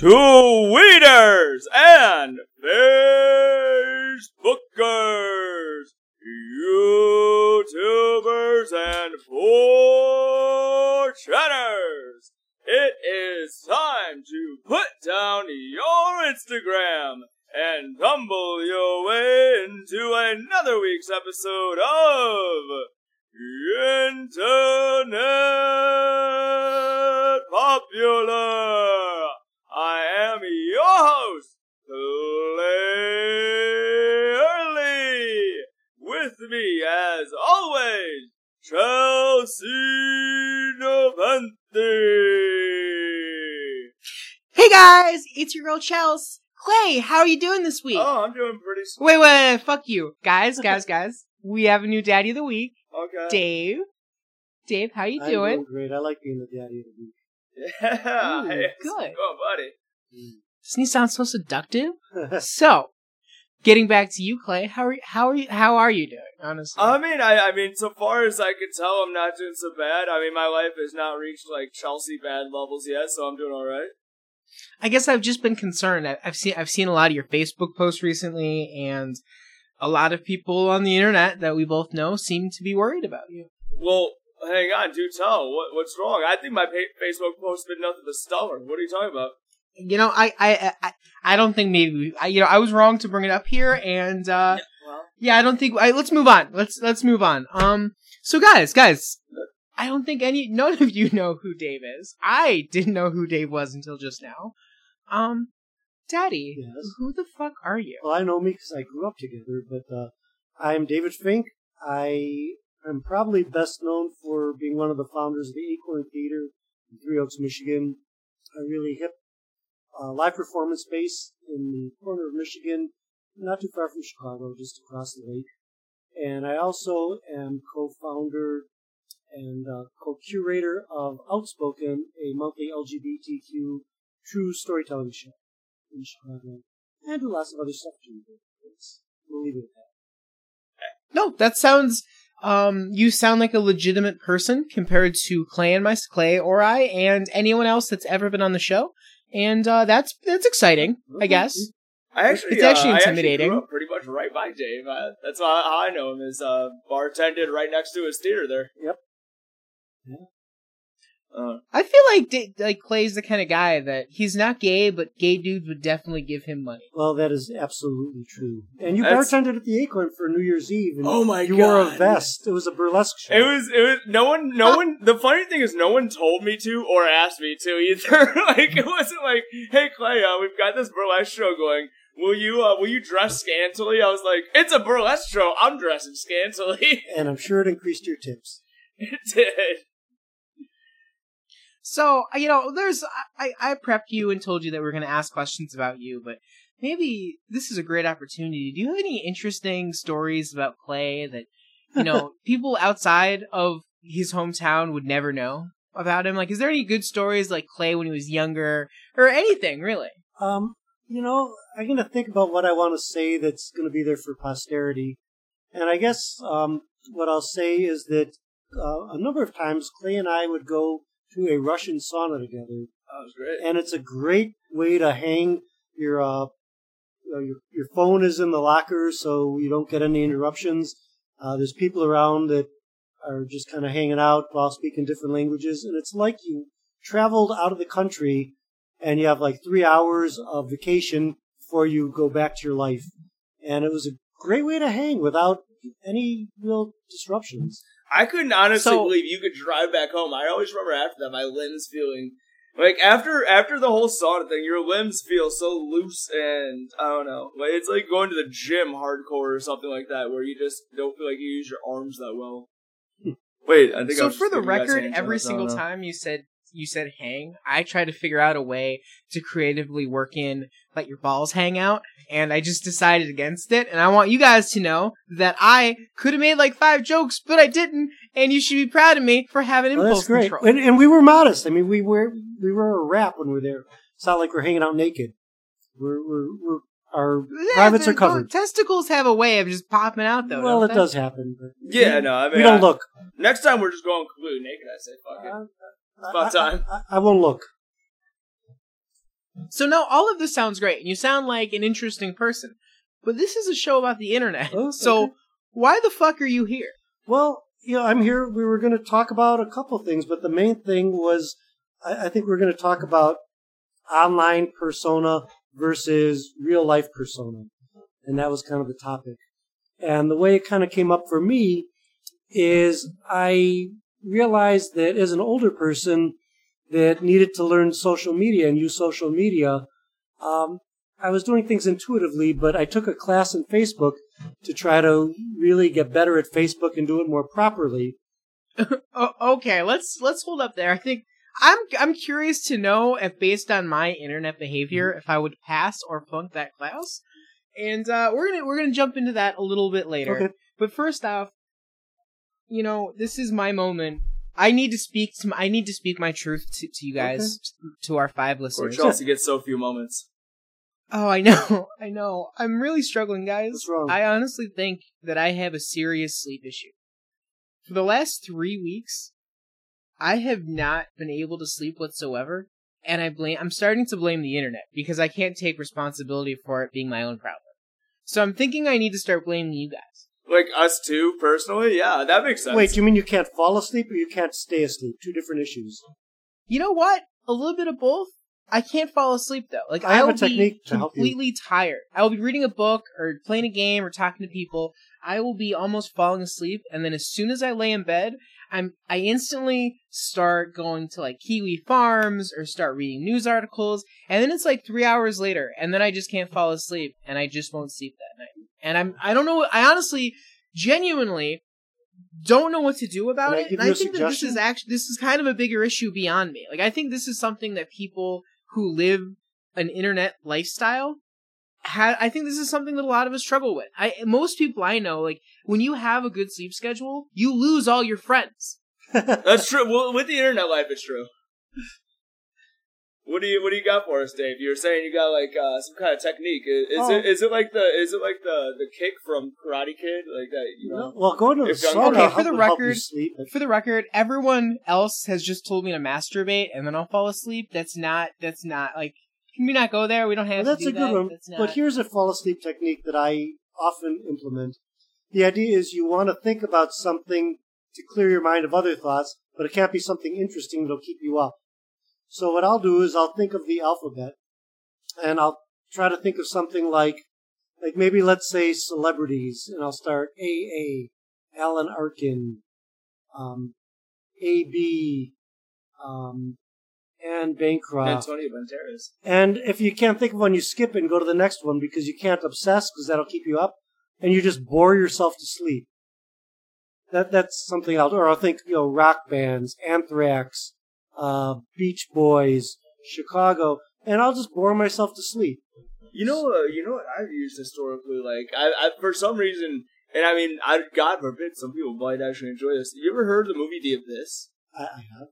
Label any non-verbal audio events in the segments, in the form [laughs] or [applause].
tweeters and Facebookers, YouTubers and fortuners. It is time to put down your Instagram and tumble your way into another week's episode of Internet Popular. I am your host, Clay Early. With me, as always, Chelsea Novente. Hey guys, it's Chels. Clay, how are you doing this week? Oh, I'm doing pretty. s- Wait, wait, wait, fuck you, guys, guys, [laughs] guys. We have a new daddy of the week, Okay. Dave. Dave, how you I'm doing? great. I like being the daddy of the week. Yeah. Ooh, hey, good. Oh, buddy. Hmm. Doesn't he sound so seductive? [laughs] so, getting back to you, Clay. How are you, how are you? How are you doing? Honestly, I mean, I, I mean, so far as I can tell, I'm not doing so bad. I mean, my life has not reached like Chelsea bad levels yet, so I'm doing all right. I guess I've just been concerned. I've seen I've seen a lot of your Facebook posts recently, and a lot of people on the internet that we both know seem to be worried about you. Well, hang on, do tell. What what's wrong? I think my pa- Facebook post has been nothing but stellar. What are you talking about? You know, I I I, I don't think maybe I, you know I was wrong to bring it up here, and uh, Well, yeah, I don't think. I, let's move on. Let's let's move on. Um, so guys, guys, I don't think any none of you know who Dave is. I didn't know who Dave was until just now. Um, Daddy, Yes. who the fuck are you? Well, I know me because I grew up together, but uh, I'm David Fink. I am probably best known for being one of the founders of the Acorn Theater in Three Oaks, Michigan. A really hip uh, live performance space in the corner of Michigan, not too far from Chicago, just across the lake. And I also am co-founder and uh, co-curator of Outspoken, a monthly LGBTQ true storytelling show in Chicago. And do lots of other stuff too. but it's- We'll leave it at that. No, that sounds. Um, you sound like a legitimate person compared to Clay and my Clay or I and anyone else that's ever been on the show, and uh, that's that's exciting, I guess. I actually, It's actually uh, I intimidating. grew up pretty much right by Dave. Uh, that's how, how I know him. Is uh, bartended right next to his theater there. Yep. Yeah. Uh, I feel like Da- like Clay's the kind of guy that he's not gay, but gay dudes would definitely give him money. Well, that is absolutely true. And you That's- bartended at the Acorn for New Year's Eve, and Oh my you wore a vest. It was a burlesque show. It was, it was, no one, no one, the funny thing is no one told me to or asked me to either. [laughs] like, it wasn't like, hey Clay, uh, we've got this burlesque show going. Will you, uh, will you dress scantily? I was like, it's a burlesque show. I'm dressing scantily. and I'm sure it increased your tips. [laughs] it did. So you know, there's I I prepped you and told you that we are going to ask questions about you, but maybe this is a great opportunity. Do you have any interesting stories about Clay that you know [laughs] people outside of his hometown would never know about him? Like, is there any good stories like Clay when he was younger, or anything really? Um, you know, I'm going to think about what I want to say that's going to be there for posterity. And I guess um, what I'll say is that uh, a number of times Clay and I would go to a Russian sauna together, That was great. and it's a great way to hang your uh, your your phone is in the locker, so you don't get any interruptions. Uh, there's people around that are just kind of hanging out while speaking different languages, and it's like you traveled out of the country and you have like three hours of vacation before you go back to your life. And it was a great way to hang without any real disruptions. I couldn't honestly So- believe you could drive back home. I always remember after that my limbs feeling like after after the whole sauna thing, your limbs feel so loose and I don't know. Like it's like going to the gym hardcore or something like that, where you just don't feel like you use your arms that well. Hmm. Wait, I think I So just for the giving you guys record, every single time you said you said hang, I tried to figure out a way to creatively work in let your balls hang out, and I just decided against it. And I want you guys to know that I could have made like five jokes, but I didn't, and you should be proud of me for having Well, impulse that's great. control. And, and we were modest. I mean, we were we were a rap when we were there. It's not like we're hanging out naked. We're we're, we're our Yeah, privates are covered. Testicles have a way of just popping out, though. well, it they? does happen. But Yeah, we, no, I mean we don't I- look. Next time we're just going completely naked. I say fuck it. Uh, It's about I- time. I, I, I won't look. So now all of this sounds great, and you sound like an interesting person. But this is a show about the internet. Oh, so why the fuck are you here? Well, you know, I'm here. We were going to talk about a couple things, but the main thing was I, I think we're going to talk about online persona versus real life persona. And that was kind of the topic. And the way it kind of came up for me is I realized that as an older person that needed to learn social media and use social media, um, I was doing things intuitively, but I took a class in Facebook to try to really get better at Facebook and do it more properly. [laughs] Okay, let's let's hold up there. I think I'm I'm curious to know if based on my internet behavior, if I would pass or flunk that class. And uh, we're gonna we're gonna jump into that a little bit later. Okay. But first off, you know, this is my moment. I need to speak to I need to speak my truth to, to you guys, to our five listeners. Or listeners. Chelsea gets so few moments. Oh, I know, [laughs] I know. I'm really struggling, guys. What's wrong? I honestly think that I have a serious sleep issue. For the last three weeks, I have not been able to sleep whatsoever, and I blame. I'm starting to blame the internet because I can't take responsibility for it being my own problem. So I'm thinking I need to start blaming you guys. Like us two, personally, yeah, that makes sense. Wait, do you mean you can't fall asleep or you can't stay asleep? Two different issues. You know what? A little bit of both. I can't fall asleep though. Like I have will a technique be to help you. completely tired. I will be reading a book or playing a game or talking to people. I will be almost falling asleep, and then as soon as I lay in bed, I'm I instantly start going to like Kiwi Farms or start reading news articles, and then it's like three hours later, and then I just can't fall asleep, and I just won't sleep that night. And I'm I don't know. I honestly, genuinely, don't know what to do about Can I it. give And I think that this is actually this is kind of a bigger issue beyond me. Like I think this is something that people who live an internet lifestyle ha- I think this is something that a lot of us struggle with. I most people I know, like when you have a good sleep schedule, you lose all your friends. [laughs] That's true. Well, with the internet life, it's true. What do you What do you got for us, Dave? You were saying you got like uh, some kind of technique. Is, is Oh. it Is it like the Is it like the the kick from Karate Kid, like that? You know. well, going to the sauna Okay, for the would help you record- sleep. For the record, everyone else has just told me to masturbate and then I'll fall asleep. That's not. That's not like. Can we not go there? We don't have Well, that's to a good that. one. Not. But here's a fall asleep technique that I often implement. The idea is you want to think about something to clear your mind of other thoughts, but it can't be something interesting that'll keep you up. So what I'll do is I'll think of the alphabet, and I'll try to think of something like, like maybe let's say celebrities, and I'll start A A, Alan Arkin, um, A B, um, Anne Bancroft. Antonio Banderas. And if you can't think of one, you skip it and go to the next one because you can't obsess because that'll keep you up, and you just bore yourself to sleep. That that's something else. Or I'll think, you know, rock bands, Anthrax, uh, Beach Boys, Chicago, and I'll just bore myself to sleep. You know, uh, you know what I've used historically. Like, I, I for some reason, and I mean, I, God forbid, some people might actually enjoy this. Have you ever heard of the movie The Abyss? I, I have.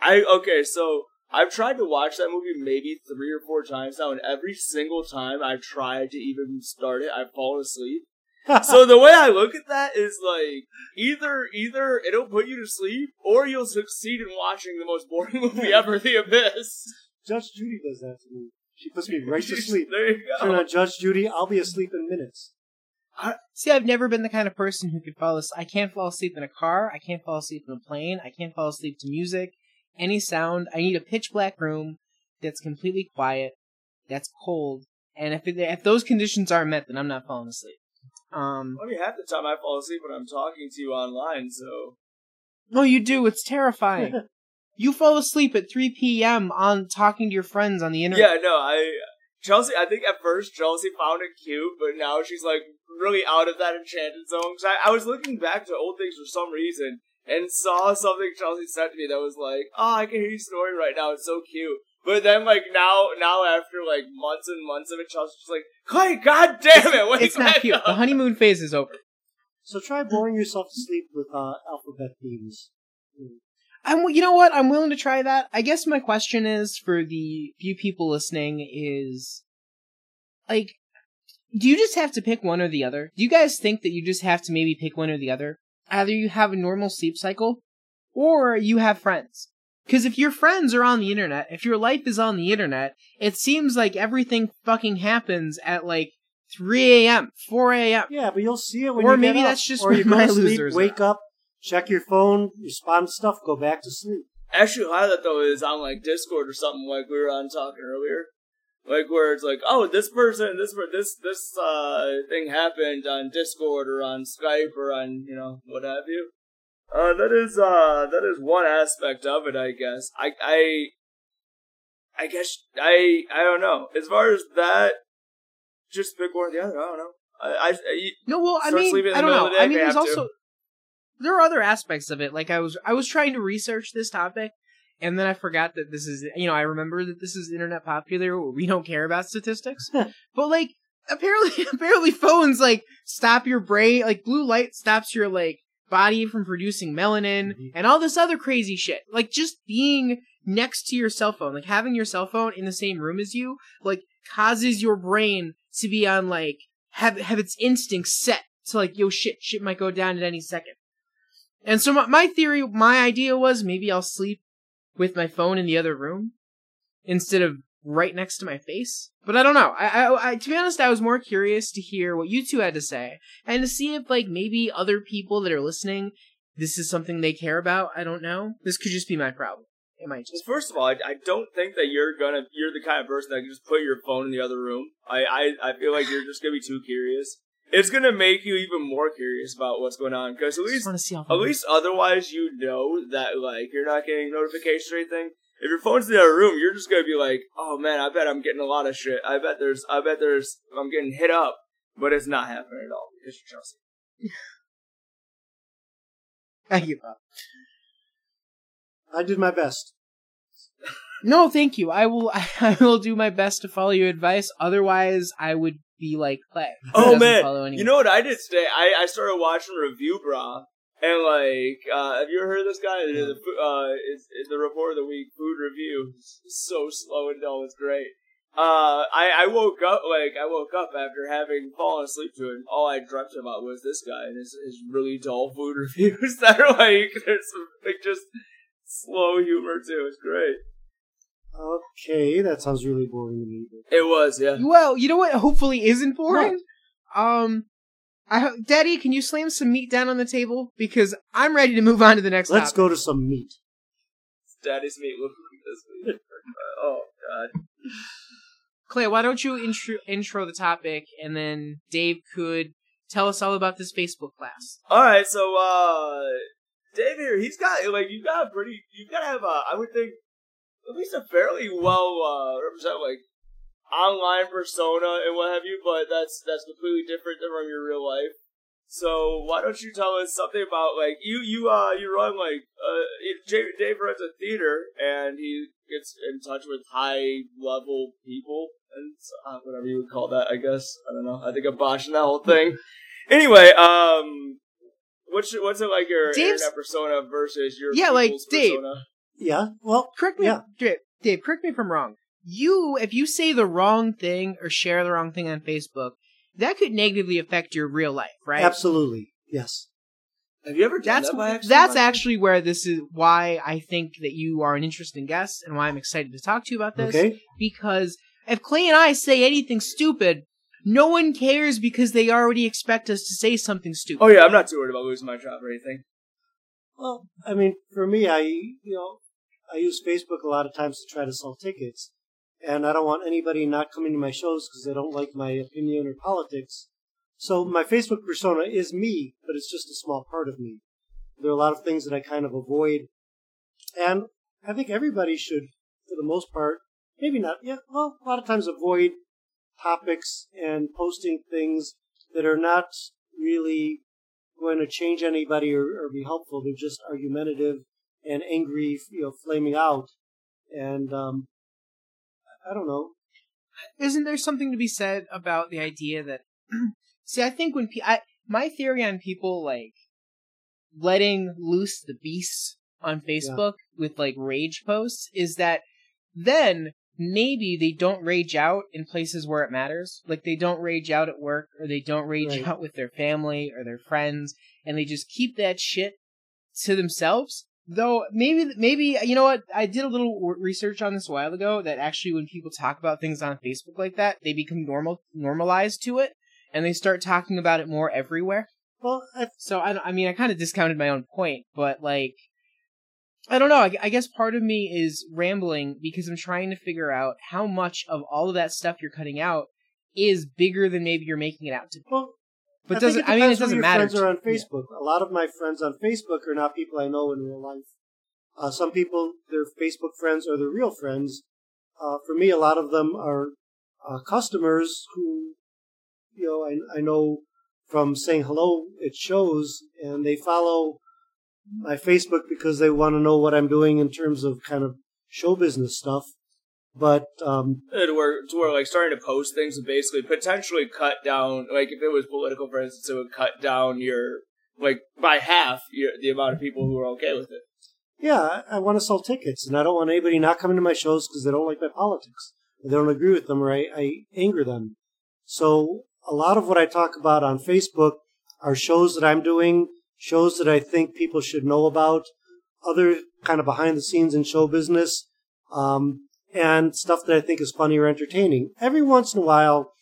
I okay, so I've tried to watch that movie maybe three or four times now, and every single time I've tried to even start it, I've fallen asleep. [laughs] so the way I look at that is like either either it'll put you to sleep, or you'll succeed in watching the most boring [laughs] movie ever, The Abyss. Judge Judy does that to me. She puts me right to [laughs] sleep. There you go. Turn go. on Judge Judy, I'll be asleep in minutes. See, I've never been the kind of person who could fall asleep. I can't fall asleep in a car. I can't fall asleep in a plane. I can't fall asleep to music, any sound. I need a pitch black room that's completely quiet, that's cold, and if it, if those conditions aren't met, then I'm not falling asleep. Um, I mean, half the time I fall asleep when I'm talking to you online, so no, you do. It's terrifying. [laughs] you fall asleep at 3 p.m. on talking to your friends on the internet. yeah, no, I Chelsea. I think at first Chelsea found it cute, but now she's like really out of that enchanted zone. 'Cause I, I was looking back to old things for some reason and saw something Chelsea sent to me that was like, "Oh, I can hear your story right now. It's so cute." But then, like now, now after like months and months of it, Chelsea's just like, "Clay, god damn it, wake It's not back cute. up." The honeymoon phase is over. So try boring yourself to sleep with uh, alphabet themes. I'm, you know what? I'm willing to try that. I guess my question is for the few people listening is, like, do you just have to pick one or the other? Do you guys think that you just have to maybe pick one or the other? Either you have a normal sleep cycle, or you have friends. Because if your friends are on the internet, if your life is on the internet, it seems like everything fucking happens at like 3 a.m., 4 a.m. Yeah, but you'll see it when Or you maybe get up. that's just or where you go my to sleep, losers wake up, check your phone, respond to stuff, go back to sleep. Actually, a lot of that though is on like Discord or something like we were on talking earlier, like where it's like, oh, this person, this this this uh thing happened on Discord or on Skype or on you know what have you. Uh, that is uh that is one aspect of it, I guess. I I I guess I I don't know. As far as that, just pick one or the other. I don't know. I, I, I No, well, I mean, sleeping in the I don't know. of the day I mean, there's have to. also there are other aspects of it. Like I was, I was trying to research this topic, and then I forgot that this is, you know, I remember that this is internet popular we don't care about statistics, [laughs] but like apparently, [laughs] apparently phones like stop your brain, like blue light stops your like body from producing melanin Mhm. and all this other crazy shit. Like just being next to your cell phone, like having your cell phone in the same room as you, like causes your brain to be on like have have its instincts set to like yo shit shit might go down at any second. And so my, my theory, my idea was maybe I'll sleep with my phone in the other room instead of right next to my face. But I don't know. I, I, I to be honest, I was more curious to hear what you two had to say and to see if like maybe other people that are listening, this is something they care about. I don't know. This could just be my problem. It might just. first of all, I, I don't think that you're gonna you're the kind of person that can just put your phone in the other room. I, I, I feel like you're just gonna be too curious. It's gonna make you even more curious about what's going on because at least see how. at least otherwise you know that like you're not getting notifications or anything. If your phone's in the other room, you're just gonna be like, oh man, I bet I'm getting a lot of shit. I bet there's I bet there's I'm getting hit up, but it's not happening at all because you're Chelsea. I give up. I did my best. No, thank you. I will. [laughs] I will do my best to follow your advice. Otherwise, I would be like Clay. Oh man, you know what I did today? I, I started watching ReviewBrah, and like, uh, have you ever heard of this guy? The, the, uh, is, is the report of the week, food review. It's so slow and dull, it's great. Uh, I, I woke up, like, I woke up after having fallen asleep to it, and all I dreamt about was this guy and his, his really dull food [laughs] reviews that are like, there's some, like, just slow humor too. It's great. Okay, that sounds really boring to me. It was, yeah. Well, you know what? Hopefully, isn't boring. Um, I ho- Daddy, can you slam some meat down on the table because I'm ready to move on to the next. Let's topic. go to some meat. Daddy's meat looked like this week. oh, God. Clay, why don't you intro intro the topic and then Dave could tell us all about this Facebook class. All right, so uh, Dave here, he's got like you got a pretty, you gotta have a, I would think, at least a fairly well uh, represent like online persona and what have you. But that's that's completely different than from your real life. So why don't you tell us something about like you you uh you run like uh Dave, Dave runs a theater and he gets in touch with high level people and uh, whatever you would call that I guess I don't know I think I'm botching that whole thing. Anyway, um, what's what's it like your Dave's- internet persona versus your Yeah, like, Dave. persona? Yeah. Well, Correct me, Yeah. Dave, Dave. Correct me if I'm wrong. You, if you say the wrong thing or share the wrong thing on Facebook, that could negatively affect your real life, right? absolutely. Yes. Have you ever done That's that by accident? that's actually where this is why I think that you are an interesting guest and why I'm excited to talk to you about this. Okay. Because if Clay and I say anything stupid, no one cares because they already expect us to say something stupid. Oh yeah, I'm not too worried about losing my job or anything. Well, I mean, for me, I you know, I use Facebook a lot of times to try to sell tickets, and I don't want anybody not coming to my shows because they don't like my opinion or politics. So my Facebook persona is me, but it's just a small part of me. There are a lot of things that I kind of avoid, and I think everybody should, for the most part, maybe not. Yeah, well, a lot of times avoid topics and posting things that are not really going to change anybody or, or be helpful. They're just argumentative and angry, you know, flaming out. And um, I don't know. Isn't there something to be said about the idea that? [clears throat] see, I think when pe- I my theory on people like letting loose the beasts on Facebook with like rage posts is that then maybe they don't rage out in places where it matters. Like they don't rage out at work or they don't rage Right. [laughs] out with their family or their friends and they just keep that shit to themselves. Though maybe maybe you know what I did a little research on this a while ago that actually when people talk about things on Facebook like that they become normal normalized to it and they start talking about it more everywhere. Well, I, So I I mean I kind of discounted my own point, but like I don't know. I, I guess part of me is rambling because I'm trying to figure out how much of all of that stuff you're cutting out is bigger than maybe you're making it out to. be. well, But I doesn't I mean it doesn't matter. Friends are on yeah. Facebook. A lot of my friends on Facebook are not people I know in real life. Uh, some people, their Facebook friends are their real friends. Uh, for me, a lot of them are uh, customers who, you know, I, I know from saying hello at shows, and they follow my Facebook because they want to know what I'm doing in terms of kind of show business stuff. But um, to where to where like starting to post things would basically potentially cut down like if it was political for instance it would cut down your like by half your, the amount of people who are okay with it Yeah, I, I want to sell tickets, and I don't want anybody not coming to my shows because they don't like my politics. They don't agree with them, or I, I anger them. So a lot of what I talk about on Facebook are shows that I'm doing, shows that I think people should know about, other kind of behind the scenes in show business, um, and stuff that I think is funny or entertaining. Every once in a while,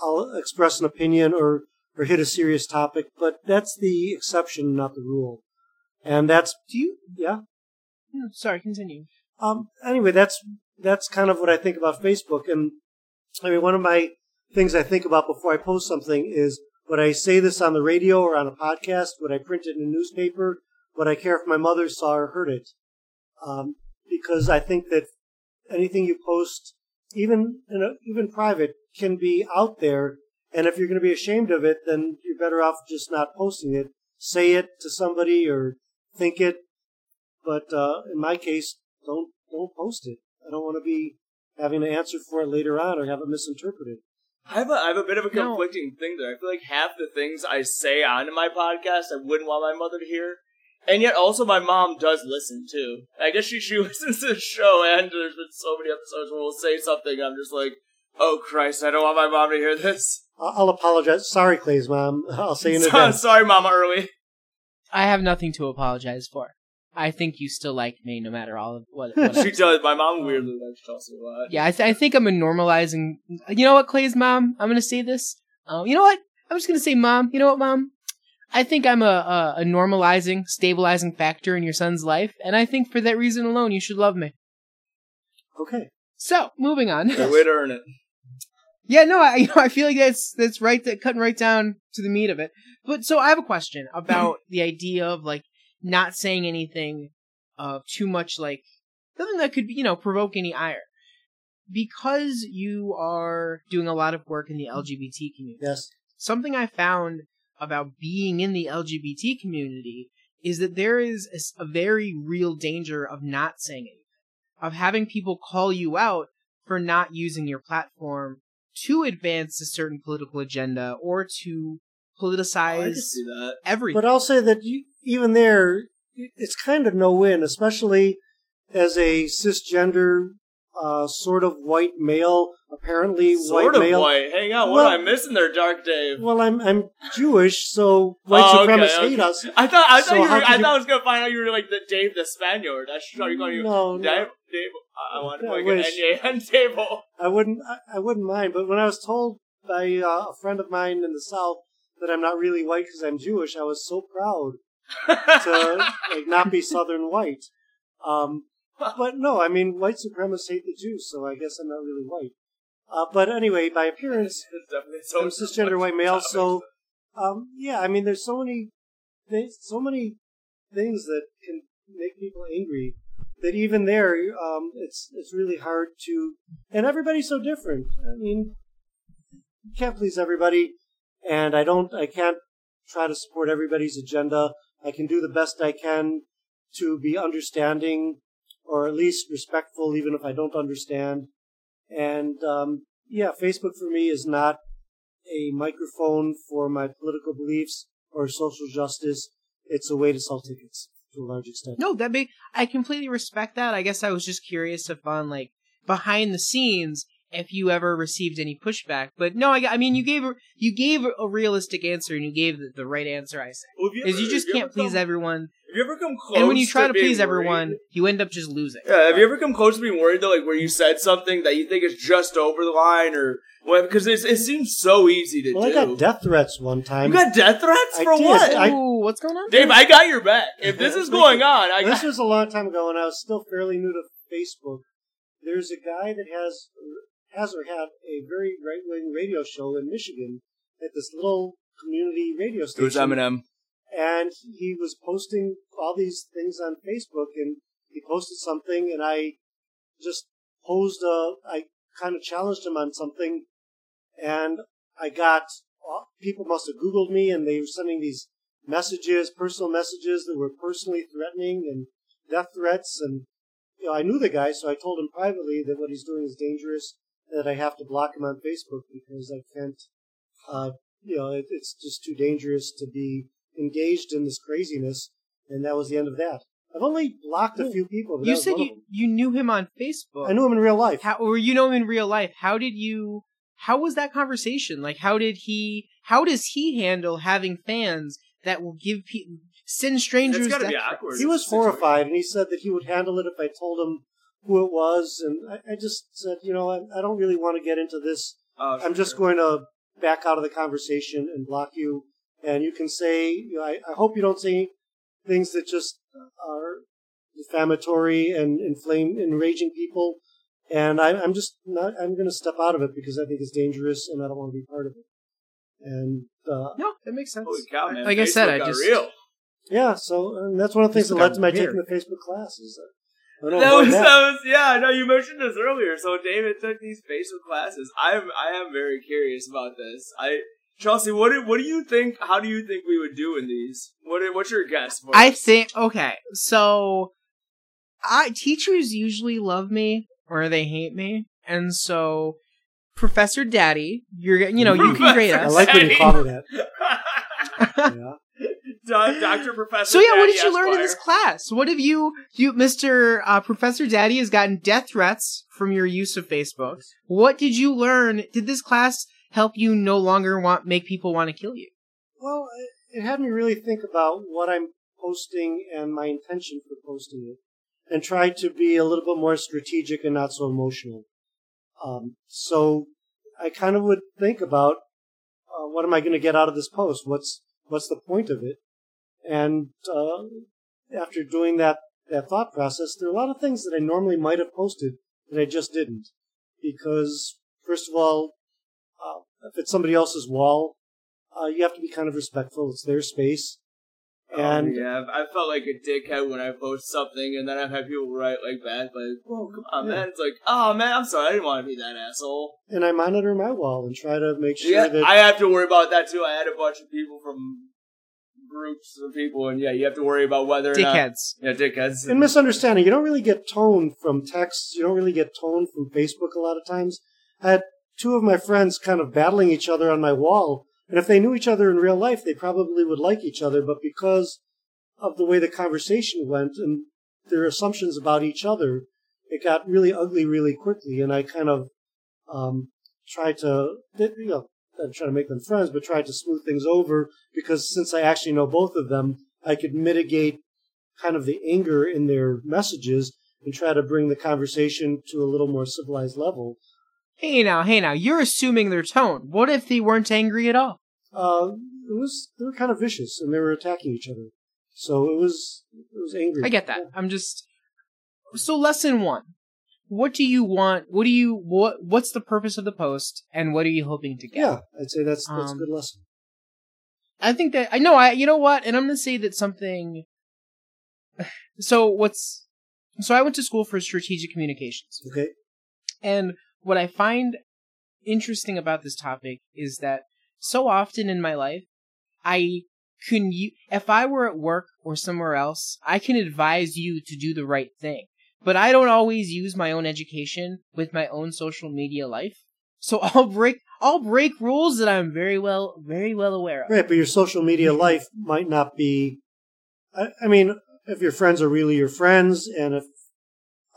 I'll express an opinion or or hit a serious topic, but that's the exception, not the rule. And that's Do you? yeah. Sorry, continue. Um, anyway, that's that's kind of what I think about Facebook. And I mean, one of my things I think about before I post something is would I say this on the radio or on a podcast? Would I print it in a newspaper? Would I care if my mother saw or heard it? Um, because I think that anything you post, even in a, even private, can be out there. And if you're going to be ashamed of it, then you're better off just not posting it. Say it to somebody or think it but uh, in my case, don't don't post it. I don't want to be having to answer for it later on or have it misinterpreted. I have a I have a bit of a No. conflicting thing there I feel like half the things I say on my podcast I wouldn't want my mother to hear and yet also my mom does listen too I guess she she [laughs] listens to the show and there's been so many episodes where we'll say something I'm just like oh Christ I don't want my mom to hear this I'll, I'll apologize. Sorry, Clay's mom. I'll say in [laughs] So- advance. sorry Mama Early I have nothing to apologize for. I think you still like me no matter all of what. what [laughs] She does. My mom weirdly likes Chelsea a lot. yeah, I, th- I think I'm a normalizing. You know what, Clay's mom? I'm gonna say this. Uh, you know what? I'm just gonna say, mom. You know what, mom? I think I'm a, a a normalizing, stabilizing factor in your son's life, and I think for that reason alone, you should love me. Okay. So, moving on. Good way to earn it. Yeah, no, I [laughs] you know, I feel like that's that's right that cutting right down to the meat of it. But so I have a question about [clears throat] the idea of like not saying anything uh too much like nothing that could you know provoke any ire. Because you are doing a lot of work in the LGBT community. Yes. Something I found about being in the LGBT community is that there is a very real danger of not saying anything, of having people call you out for not using your platform to advance a certain political agenda or to Oh, I can politicize see that. everything. But I'll say that you, even there, it's kind of no win, especially as a cisgender, uh, sort of white male, apparently Sort white of male. white. Hang on, what Well- am I missing there, Dark Dave? Well, I'm I'm Jewish, so white Oh, supremacists okay. hate us. I thought I thought So you were, I you- thought I was gonna find out you were like the Dave the Spaniard. I should you calling you No, no. Dave. Dave. I want to put an wish. NA on table. I wouldn't I, I wouldn't mind, but when I was told by uh, a friend of mine in the South that I'm not really white because I'm Jewish, I was so proud to [laughs] like not be Southern white. Um, [laughs] but no, I mean white supremacists hate the Jews, so I guess I'm not really white. Uh, but anyway, by appearance, [laughs] It's definitely so I'm cisgender white male, [laughs] so um, yeah, I mean there's so many things, so many things that can make people angry that even there, um, it's it's really hard to, and everybody's so different. I mean, you can't please everybody, and I don't, I can't try to support everybody's agenda. I can do the best I can to be understanding or at least respectful, even if I don't understand. And um, yeah, Facebook for me is not a microphone for my political beliefs or social justice. It's a way to sell tickets to a large extent. No, that be I completely respect that. I guess I was just curious if on like behind the scenes if you ever received any pushback. But no, I, I mean you gave you gave a realistic answer and you gave the, the right answer. I say Well, if is you just can't ever please come- everyone. Have you ever come close? and when you try to, being please everyone, you end up just losing. Yeah, have you ever come close to being worried though, like where you said something that you think is just over the line, or when because it, it seems so easy to Well, I got death threats one time. you got death threats I for did. what? I- Ooh, what's going on? Dave, I got your back. If this [laughs] is going on, I this got. was a long time ago, and I was still fairly new to Facebook. There's a guy that has has had a very right wing radio show in Michigan at this little community radio station. It was Eminem. and he was posting all these things on Facebook, and he posted something, and I just posed a, I kind of challenged him on something, and I got uh, people must have Googled me, and they were sending these messages, personal messages that were personally threatening and death threats, and you know I knew the guy, so I told him privately that what he's doing is dangerous, that I have to block him on Facebook because I can't, uh, you know, it, it's just too dangerous to be engaged in this craziness, and that was the end of that. I've only blocked a few people. But You said you, you knew him on Facebook. I knew him in real life. How, or you know him in real life. How did you? How was that conversation? Like, how did he? How does he handle having fans that will give people send strangers? It's gotta be death awkward. He was horrified, and he said that he would handle it if I told him who it was. And I, I just said, you know, I, I don't really want to get into this. Oh, I'm just going to back out of the conversation and block you. And you can say, you know, I, I hope you don't say things that just are defamatory and inflame, enraging people. And I, I'm just not. I'm going to step out of it because I think it's dangerous, and I don't want to be part of it. And uh, No, that makes sense. Holy cow, man! Like I said, I got just- real. yeah, so and that's one of the things This that led to my weird. taking the Facebook class. Is don't That avoid was, that. that was yeah. No, you mentioned this earlier. So David took these facial classes. I'm I am very curious about this. I Chelsea, what do what do you think? How do you think we would do in these? What what's your guess? For I us? think okay, so I teachers usually love me or they hate me, and so Professor Daddy, you're you know you can [laughs] grade us. I like when you call me that. [laughs] Yeah. Do- Doctor Professor. So yeah, what did you learn in this class? What have you, you, Mister uh, Professor Daddy, has gotten death threats from your use of Facebook. What did you learn? Did this class help you no longer want make people want to kill you? Well, it had me really think about what I'm posting and my intention for posting it, and try to be a little bit more strategic and not so emotional. Um, so I kind of would think about uh, what am I going to get out of this post? What's what's the point of it? And uh, after doing that that thought process, there are a lot of things that I normally might have posted that I just didn't, because first of all, uh, if it's somebody else's wall, uh, you have to be kind of respectful. It's their space. And oh, yeah, I felt like a dickhead when I post something, and then I've had people write like back, like, "Whoa, come on, Yeah. man!" It's like, "Oh man, I'm sorry, I didn't want to be that asshole." and I monitor my wall and try to make sure yeah, that I have to worry about that too. I had a bunch of people from groups of people, and yeah, you have to worry about whether or not. Yeah, dickheads. in misunderstanding, you don't really get tone from texts. You don't really get tone from Facebook a lot of times. I had two of my friends kind of battling each other on my wall, and if they knew each other in real life, they probably would like each other. But because of the way the conversation went and their assumptions about each other, it got really ugly really quickly. And I kind of um, tried to, you know, not try to make them friends, but tried to smooth things over because since I actually know both of them, I could mitigate kind of the anger in their messages and try to bring the conversation to a little more civilized level. Hey now, hey now, you're assuming their tone. What if they weren't angry at all? Uh, it was they were kind of vicious and they were attacking each other, so it was it was angry. I get that. I'm just so lesson one. What do you want? What do you what? What's the purpose of the post, and what are you hoping to get? Yeah, I'd say that's that's a Um, good lesson. I think that I know. I you know what, and I'm gonna say that something. [sighs] So what's so I went to school for strategic communications, Okay, and what I find interesting about this topic is that so often in my life, I can you if I were at work or somewhere else, I can advise you to do the right thing. But I don't always use my own education with my own social media life. So [laughs] I'll break I'll break rules that I'm very well very well aware of. right, but your social media life might not be. I, I mean, if your friends are really your friends, and if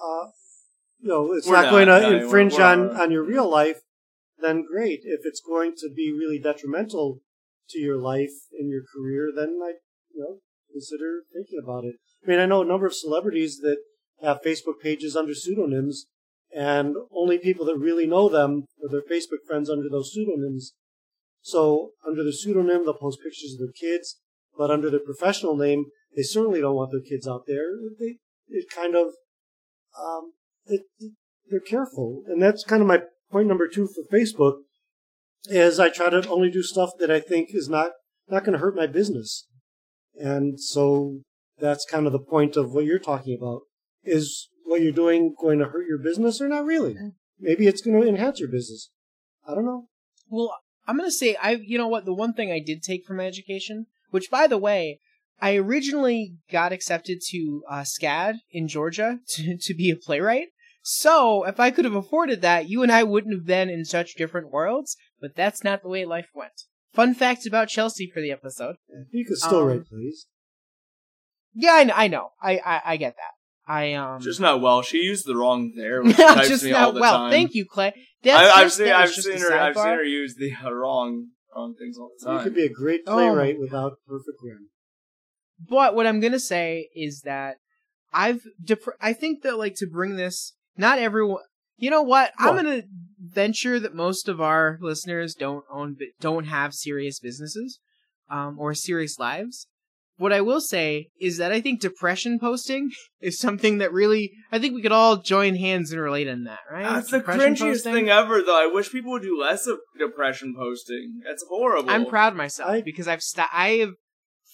uh, you know it's not, not, going to no, we're- infringe we're on on your real life, then great. If it's going to be really detrimental to your life and your career, then I, you know, consider thinking about it. I mean, I know a number of celebrities that have Facebook pages under pseudonyms, and only people that really know them or their Facebook friends under those pseudonyms. So under the pseudonym, they'll post pictures of their kids, but under their professional name, they certainly don't want their kids out there. They, it kind of, um, it, they're careful, and that's kind of my point number two for Facebook. Is I try to only do stuff that I think is not not going to hurt my business, and so that's kind of the point of what you're talking about. Is what you're doing going to hurt your business or not really? Maybe it's going to enhance your business. I don't know. Well, I'm gonna say I. You know what? The one thing I did take from my education, which by the way, I originally got accepted to uh, SCAD in Georgia [laughs] to to be a playwright. So if I could have afforded that, you and I wouldn't have been in such different worlds. But that's not the way life went. Fun facts about Chelsea for the episode. You could still Um, write, please. Yeah, I, kn- I know. I, I I get that. I um. Just not well. She used the wrong there. [laughs] Which types just me now. all the Well, time. thank you, Clay. That's I, I've just- seen I've just seen her I've seen her use the uh, [laughs] wrong wrong things all the time. You could be a great Oh. playwright without perfect grammar. But what I'm gonna say is that I've dep- I think that like to bring this, not everyone. You know what? I'm gonna venture that most of our listeners don't own bu- don't have serious businesses, um, or serious lives. What I will say is that I think depression posting [laughs] is something that really I think we could all join hands and relate in that, right? That's the Depression cringiest posting. thing ever, though. I wish people would do less of depression posting. That's horrible. I'm proud of myself I- because I've st- I have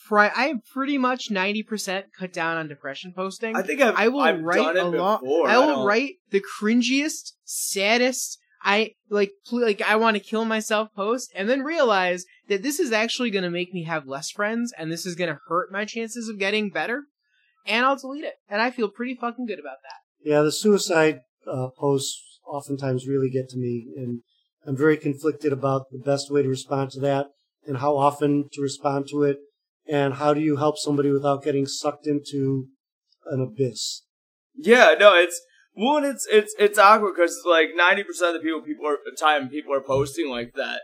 fri- I have pretty much ninety percent cut down on depression posting. I think I've, I will I've write done it a lot. before. I will don't- write the cringiest, saddest. I like pl- like I want to kill myself post, and then realize that this is actually going to make me have less friends, and this is going to hurt my chances of getting better. And I'll delete it, and I feel pretty fucking good about that. Yeah, the suicide uh, posts oftentimes really get to me, and I'm very conflicted about the best way to respond to that, and how often to respond to it, and how do you help somebody without getting sucked into an abyss. Yeah, no, it's one. It's it's it's awkward because like ninety percent of the people people are time people are posting like that.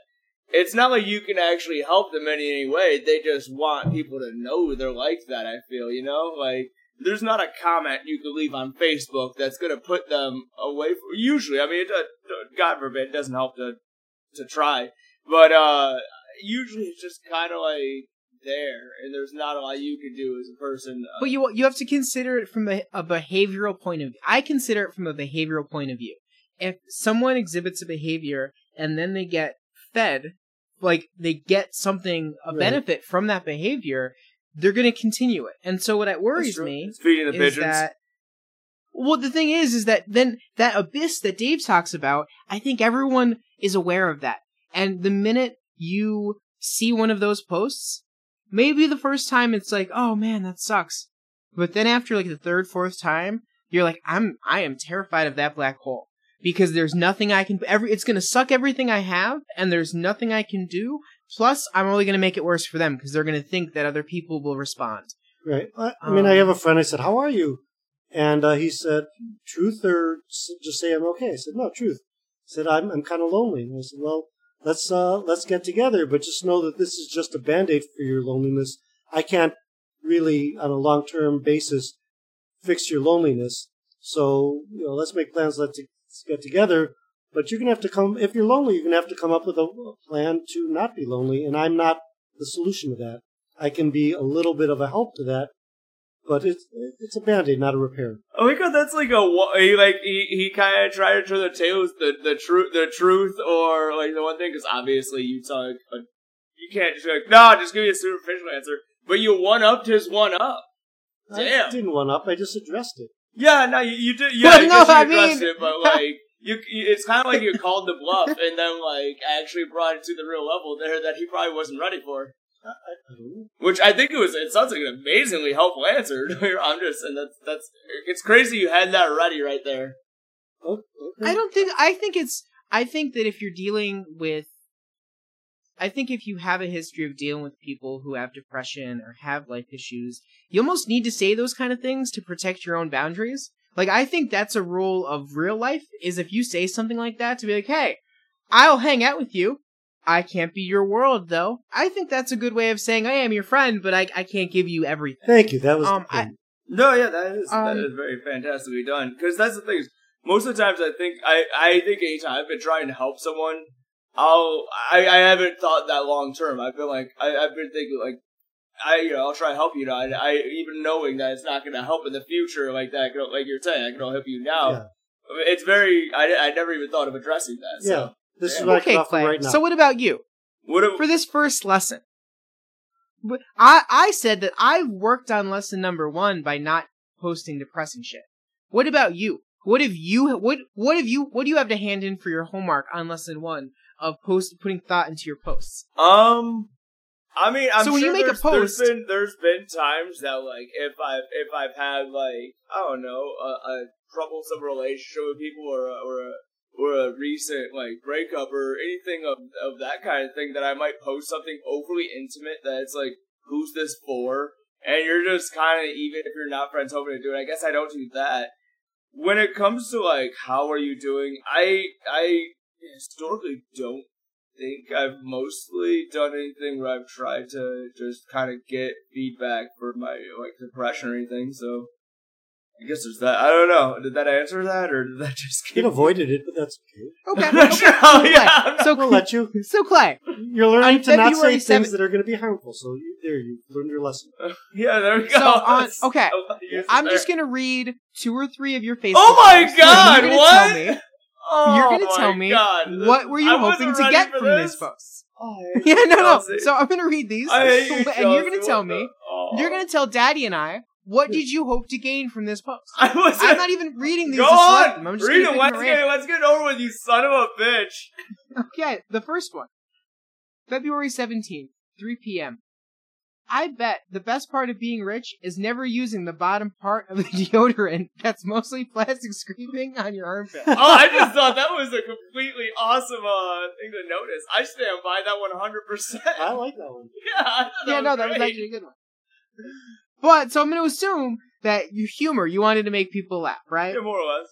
It's not like you can actually help them in any way. They just want people to know they're like that. I feel you know like. There's not a comment you can leave on Facebook that's gonna put them away. From, usually, I mean, it, does- God forbid, it doesn't help to to try, but uh usually it's just kind of like there, and there's not a lot you can do as a person. Uh, But you you have to consider it from a, a behavioral point of view. I consider it from a behavioral point of view. If someone exhibits a behavior and then they get fed, like they get something a Right. benefit from that behavior, they're going to continue it. And so what that's worries me It's feeding the is pigeons. that well the thing is is that then that abyss that Dave talks about, I think everyone is aware of that. And the minute you see one of those posts, maybe the first time it's like, "Oh man, that sucks." But then after like the third, fourth time, you're like, "I'm I am terrified of that black hole." Because there's nothing I can every it's going to suck everything I have and there's nothing I can do. Plus, I'm only going to make it worse for them because they're going to think that other people will respond. Right. I, I mean, I Um, have a friend. I said, "How are you?" And uh, he said, "Truth or just say I'm okay." I said, "No, truth." He said, "I'm I'm kind of lonely." And I said, "Well, let's uh let's get together, but just know that this is just a band aid for your loneliness. I can't really, on a long term basis, fix your loneliness. So you know, let's make plans. Let's get together." But you're gonna have to come. If you're lonely, you're gonna have to come up with a plan to not be lonely. And I'm not the solution to that. I can be a little bit of a help to that, but it's it's a band aid, not a repair. Oh my god, that's like a he like he, he kind of tried to turn the tables the the truth the truth or like the one thing because obviously you talk but you can't just be like no just give me a superficial answer but you one upped his one up. Damn, I didn't one up. I just addressed it. Yeah, no, you, you did. Yeah, Well, I no, you I addressed mean- it, but like you, you it's kind of like you called the bluff and then like actually brought it to the real level there that he probably wasn't ready for. Which I think it was. It sounds like an amazingly helpful answer. [laughs] I'm just, and that's that's. It's crazy you had that ready right there. Okay. I don't think I think it's I think that if you're dealing with I think if you have a history of dealing with people who have depression or have life issues, you almost need to say those kind of things to protect your own boundaries. Like I think that's a rule of real life is if you say something like that to be like, "Hey, I'll hang out with you. I can't be your world, though. I think that's a good way of saying I am your friend, but I, I can't give you everything. Thank you. That was Um, I- No, yeah, that is that Um, is very fantastically done. Because that's the thing. Is, most of the times, I think I I think anytime I've been trying to help someone, I'll I, I haven't thought that long term. I've been like I, I've been thinking like. I you know I'll try to help you now. I, I even knowing that it's not going to help in the future like that. Like you're saying, I can help you now. Yeah. It's very. I, I never even thought of addressing that. So. Yeah. This is Yeah. what I Okay, can offer Clay. right now. So what about you? What? A, For this first lesson, I, I said that I worked on lesson number one by not posting depressing shit. What about you? What have you, what, what have you, what do you have to hand in for your homework on lesson one of post, putting thought into your posts? Um, I mean, I'm So when sure you make a there's, there's post- been there's been times that like if I've if I've had like I don't know a, a troublesome relationship with people or a, or a or a recent like breakup or anything of of that kind of thing that I might post something overly intimate that it's like who's this for and you're just kind of even if you're not friends hoping to do it. I guess I don't do that. When it comes to like how are you doing, I I historically don't think I've mostly done anything where I've tried to just kind of get feedback for my like depression or anything. So I guess there's that. I don't know. Did that answer that, or did that [laughs] just You keep? avoided it, but that's okay. Okay. [laughs] I'm not sure. Oh, yeah, I'm So, We'll let you. so Clay, You're learning On to not say February things that are going to be harmful. So you, there, you learned your lesson. [laughs] yeah, there we go. so on, okay, Yes, I'm there. just gonna read two or three of your Facebook Oh my posts, God, You're gonna what? Tell me, Oh you're gonna tell me God. what were you I hoping to get from this. these posts? Oh, Yeah, you, no, no. So I'm gonna read these, I hate you, and you're gonna tell me. the- oh. You're gonna tell Daddy and I what did you hope to gain from this post. [laughs] I was. I'm not even reading these. Go to select them. on. I'm just Read gonna them. Let's get random. let's get it over with, you son of a bitch. [laughs] Okay, the first one. February 17th, 3 p.m. I bet the best part of being rich is never using the bottom part of the [laughs] deodorant that's mostly plastic scraping on your armpit. oh, I just thought that was a completely awesome uh, thing to notice. I stand by that one hundred percent. I like that one. Yeah, I thought yeah, no, that was actually a good one. But, so I'm going to assume that your humor, you wanted to make people laugh, right? Yeah, more or less.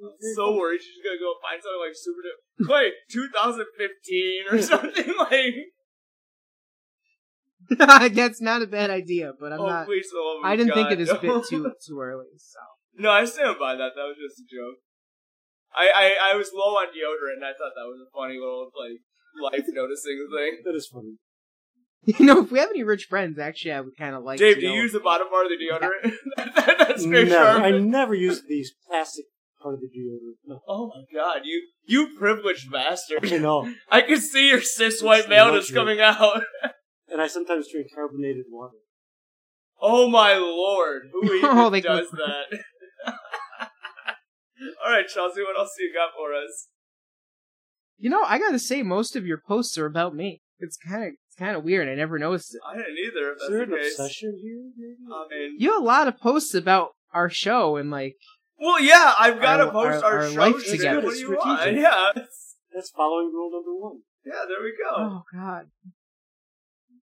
I'm so worried she's gonna go find something like super. Duper- Wait, 2015 or something [laughs] like. [laughs] That's not a bad idea, but I'm oh, not. please, for the I didn't think God, of this no. bit [laughs] too too early. So No, I stand by that. That was just a joke. I, I, I was low on deodorant, and I thought that was a funny little like life noticing thing. That is funny. [laughs] you know, if we have any rich friends, actually, I would kind of like. Dave, to do you know- use the bottom part of the deodorant? [laughs] that, that's great, Never. I never use these plastic part of the deodorant. No. Oh my god, you you privileged bastard! I know. [laughs] I can see your cis white It's maleness coming out. And I sometimes drink carbonated water. Oh my lord, who even oh, Holy does crap. that? All right, Chelsea, what else do you got for us? You know, I gotta say, most of your posts are about me. It's kind of it's kind of weird. I never noticed it. I didn't either. If Is there the an case. obsession here? Maybe? I mean, You have a lot of posts about our show and like well, yeah, I've got to post our- our, our show life together. What do you want? [laughs] Yeah, it's- That's following rule number one. yeah. There we go. oh god.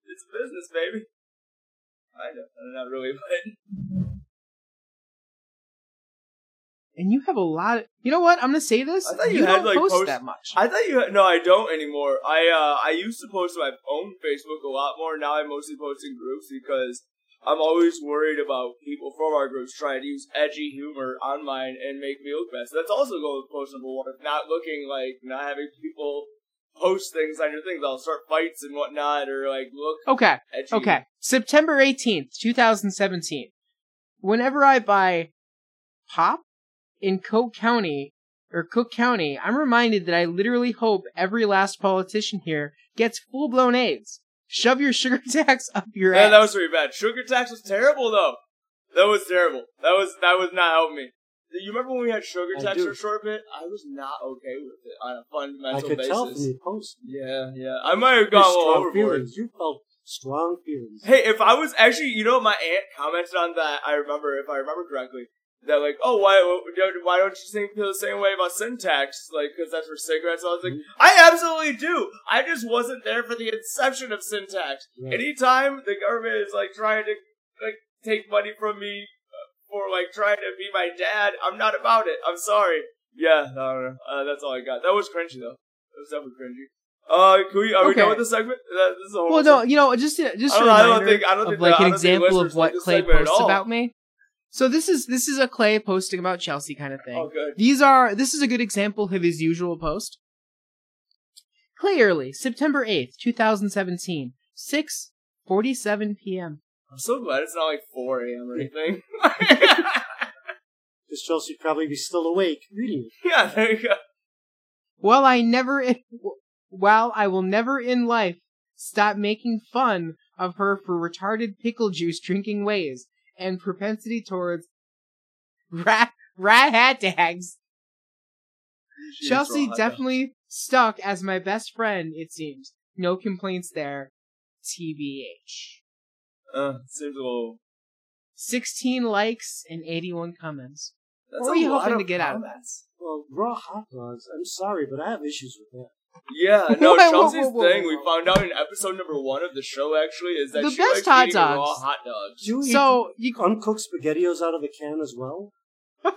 It's a business, baby. I know, not really, but And you have a lot. Of, you know what? I'm gonna say this. I thought you you had, don't like, post post- that much. I thought you. Had, no, I don't anymore. I uh, I used to post my own Facebook a lot more. Now I'm mostly post in groups because I'm always worried about people from our groups trying to use edgy humor on mine and make me look bad. So that's also going with post number one. Not looking like not having people post things on your things. I'll start fights and whatnot, or like look okay. edgy. Okay. September 18th, 2017. Whenever I buy pop in Cook County or Cook County, I'm reminded that I literally hope every last politician here gets full blown AIDS. Shove your sugar [laughs] tax up your Man, ass. that was pretty bad. Sugar tax was terrible though. That was terrible. That was that was not helping me. You remember when we had sugar I tax do. for a short bit? I was not okay with it on a fundamental I could basis. tell from your post. Yeah, yeah. I might have Your gone a little strong overboard. feelings. You felt strong feelings. Hey, if I was actually, you know, my aunt commented on that. I remember, if I remember correctly, that like, oh, why, why don't you think feel the same way about sin tax? Like, because that's for cigarettes. I was like, Mm-hmm. I absolutely do. I just wasn't there for the inception of sin tax. Right. Anytime the government is like trying to like take money from me uh, for like trying to be my dad, I'm not about it. I'm sorry. Yeah, no, no, no. Uh, that's all I got. That was cringy though. It was definitely cringy. Uh, can we, are we done with the segment? That, this is a Well, no, you know, just just I a don't, I don't think I don't think like an example of what Clay segment posts about me. So this is this is a Clay posting about Chelsea kind of thing. Oh, good. These are this is a good example of his usual post. Clay Early, September eighth, two thousand seventeen, six forty seven p.m. I'm so glad it's not like 4 a.m. or anything. [laughs] Because Chelsea would probably be still awake reading it. yeah, there you go. While I never, while I will never in life stop making fun of her for retarded pickle juice drinking ways and propensity towards rat rat hat tags. Jeez, Chelsea definitely stuck as my best friend. It seems no complaints there. TBH. Uh, seems a little. 16 likes and 81 comments. That's What are you hoping to get out of that? Well, raw hot dogs. I'm sorry, but I have issues with that. Yeah, [laughs] no, Whoa, whoa, Chelsea's whoa, whoa, thing whoa. we found out in episode number one of the show actually is that The she best likes hot eating raw dogs. hot dogs. Do you eat So you uncooked SpaghettiOs out of a can as well? [laughs]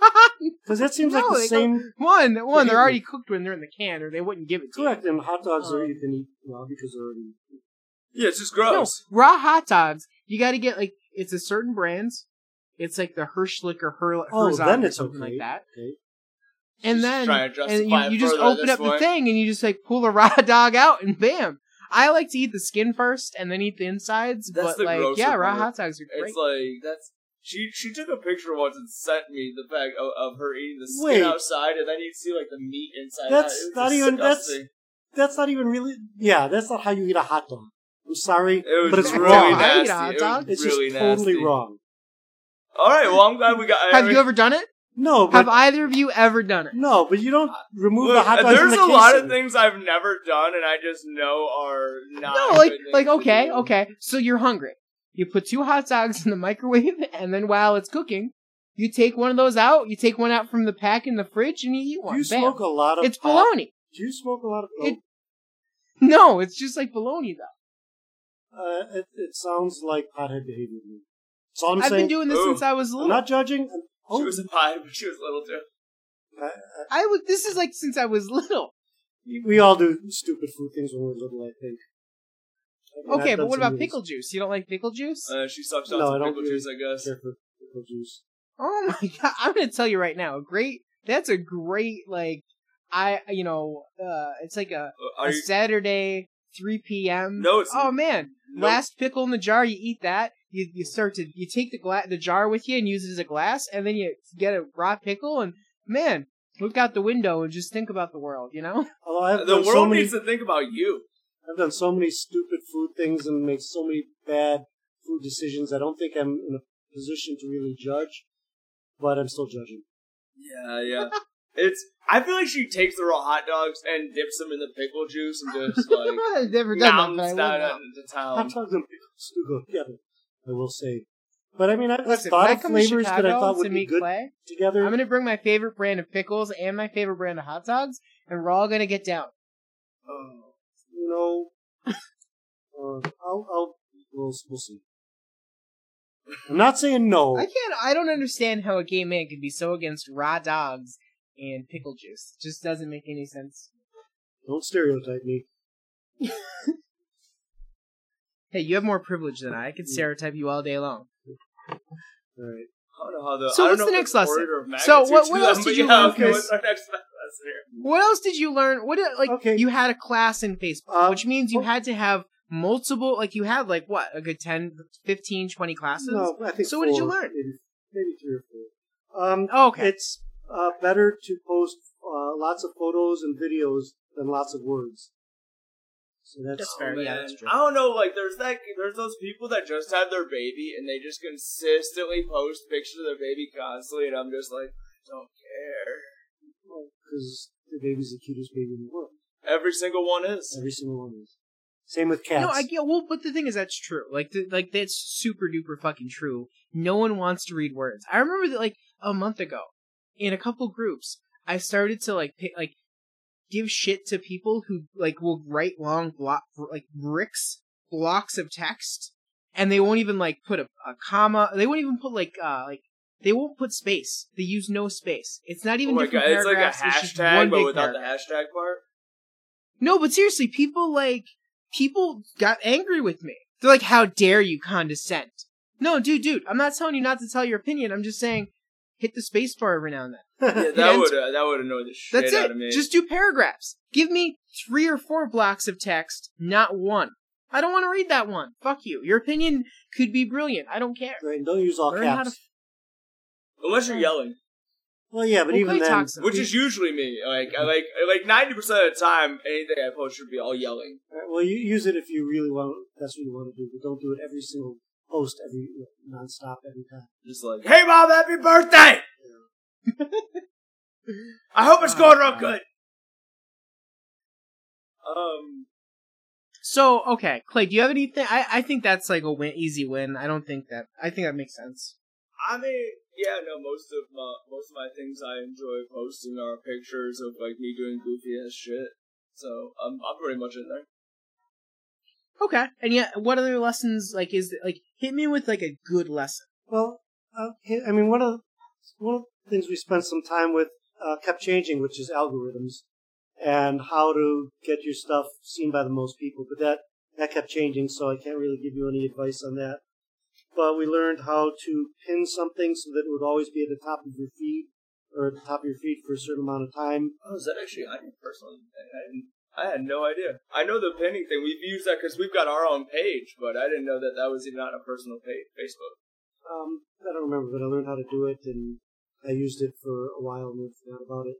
Because that seems like the they same. one, one, they're Ew. already cooked when they're in the can, or they wouldn't give it to Correct, and hot dogs are Um, you can eat well because they're already. Yeah, it's just you. No, gross. raw hot dogs. You got to get like it's a certain brands. It's like the Hirschlick or Her- Oh, Herzog then or it's something okay. like that. Okay. And Just then and you, you just open this up the thing and you just like pull the [laughs] raw dog out and bam. I like to eat the skin first and then eat the insides, That's but the like grosser yeah, raw part. hot dogs are great. It's like that's she she took a picture once and sent me the fact of, of her eating the skin Wait. outside, and then you'd see like the meat inside. That's that. It was not even- that's- disgusting. That's not even really. Yeah, that's not how you eat a hot dog. I'm sorry, It was but it's really wrong. I eat a nasty. hot It dog. was It's really just totally wrong. All right, well I'm glad we got. Have you ever done it? No, but Have either of you ever done it? no, but you don't remove the hot dogs there's from a the lot of things I've never done, and I just know are not. No, like like okay, do. okay. So you're hungry. You put two hot dogs in the [laughs] microwave, and then while it's cooking, you take one of those out. You take one out from the pack in the fridge, and you eat Do one. you Bam. smoke a lot of It's pot? bologna. Do you smoke a lot of? It- [laughs] No, it's just like bologna though. uh, it, it sounds like pothead behavior to. That's all I'm I've saying. been doing this Ooh. since I was I'm little. not judging. I'm- She oh, was a pie, when she was little too. I- I- I was. This is like since I was little. we all do stupid food things when we're little. I think. I mean, Okay, but what about of these. pickle juice? You don't like pickle juice? Uh, she sucks on No, I some don't pickle really juice, I guess. Care for pickle juice. Oh [laughs] my god! I'm gonna tell you right now. A great. That's a great like. I you know uh it's like a, Uh, a you? Saturday 3 p.m. No, it's Oh man, no, last pickle in the jar. You eat that. You you start to you take the gla- the jar with you and use it as a glass, and then you get a raw pickle and man, look out the window and just think about the world. You know. [laughs] Although I've The world so many, needs to think about you. I've done so many stupid food things and made so many bad food decisions. I don't think I'm in a position to really judge, but I'm still judging. Yeah, yeah. [laughs] it's. I feel like she takes the raw hot dogs and dips them in the pickle juice and just [laughs] like I've never done that, but I mounts love down that. into Hot dogs and pickles do go together. I will say, but I mean, I've, I've Listen, thought of flavors that I thought would be good Clay, together. I'm gonna bring my favorite brand of pickles and my favorite brand of hot dogs, and we're all gonna get down. Oh. you know, [laughs] uh, I'll, I'll, we'll, we'll see. I'm not saying no. I can't. I don't understand how a gay man can be so against raw dogs and pickle juice. It just doesn't make any sense. Don't stereotype me. [laughs] Hey, you have more privilege than I. I could stereotype you all day long. All right. I don't know how the. So what's the next lesson? So what- what else did you yeah, [laughs] learn, Okay, what's our next lesson here? What else did you learn? What like Okay. you had a class in Facebook, Uh, which means you well- had to have multiple. Like you had like what a good 10, 15, 20 classes. No, I think So what did you learn? Maybe, maybe three or four. Um, Oh, okay. It's uh, better to post uh, lots of photos and videos than lots of words. So that's, That's fair. Oh, yeah, that's true. I don't know. Like, there's that. There's those people that just had their baby and they just consistently post pictures of their baby constantly, and I'm just like, don't care. because the baby's the cutest baby in the world. Every single one is. Every single one is. Same with cats. No, I get. Well, but the thing is, that's true. Like, th- like that's super duper fucking true. No one wants to read words. I remember that, like a month ago, in a couple groups, I started to like pick, like give shit to people who like will write long block like bricks blocks of text, and they won't even like put a, a comma. They won't even put like uh like they won't put space. They use no space. It's not Oh even my god, it's like a paragraphs. it's just hashtag, but without paragraph. the hashtag part. No, but seriously, people like people got angry with me. They're like, "How dare you condescend?" No, dude, dude, I'm not telling you not to tell your opinion. I'm just saying, hit the space bar every now and then. Yeah, [laughs] that would uh, that would annoy the shit That's out it. of me. Just do paragraphs. Give me three or four blocks of text, not one. I don't want to read that one. Fuck you. Your opinion could be brilliant. I don't care. Right, and don't use all Learn how caps. to- unless you're yelling, Well, yeah, but Well, even Clay then, talks- which is usually me. Like I like like ninety percent of the time, anything I post should be all yelling. Uh, well, you use it if you really want. That's what you want to do, but don't do it every single post, every nonstop, every time. Just like, hey mom, happy birthday! I hope it's going real good. Um, So, okay, Clay, do you have anything? I, I think that's like a win, easy win. I don't think that. I think that makes sense. I mean, yeah, no, most of my most of my things I enjoy posting are pictures of like me doing goofy ass shit. So I'm I'm pretty much in there. Okay, and yeah, what other lessons like is like hit me with like a good lesson? Well, okay, I mean, one of one of the things we spent some time with uh, kept changing, which is algorithms and how to get your stuff seen by the most people. But that that kept changing, so I can't really give you any advice on that. But we learned how to pin something so that it would always be at the top of your feed or at the top of your feed for a certain amount of time. Oh, is that actually I personally? I, I. I had no idea. I know the pinning thing. We've used that because we've got our own page, but I didn't know that that was even on a personal page, Facebook. Um, I don't remember, but I learned how to do it, and I used it for a while and then forgot about it.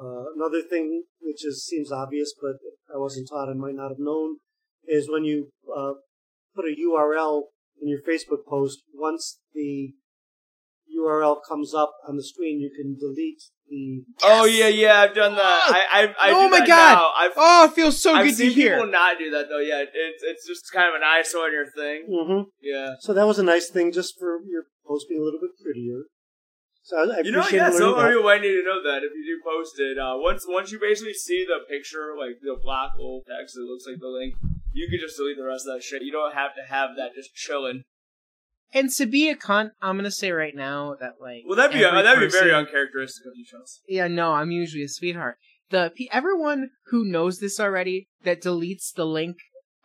Uh, another thing, which is seems obvious, but I wasn't taught, I might not have known, is when you uh, put a URL in your Facebook post, once the URL comes up on the screen, you can delete the. Oh yeah, yeah, I've done that. I, I, I Oh do my that God. Oh, it feels so I've good to seen hear. people not do that though. Yeah, it's it's just kind of an eyesore on your thing. hmm Yeah. So that was a nice thing, just for your post being a little bit prettier. So I, I You know, appreciate yeah, learning some that. people might need to know that if you do post it. Uh, once once you basically see the picture, like the black little text that looks like the link, you can just delete the rest of that shit. You don't have to have that just chilling. And to be a cunt, I'm gonna say right now that like Well, that'd be every that'd be very uncharacteristic of you, Chelsea. Yeah, no, I'm usually a sweetheart. The everyone who knows this already that deletes the link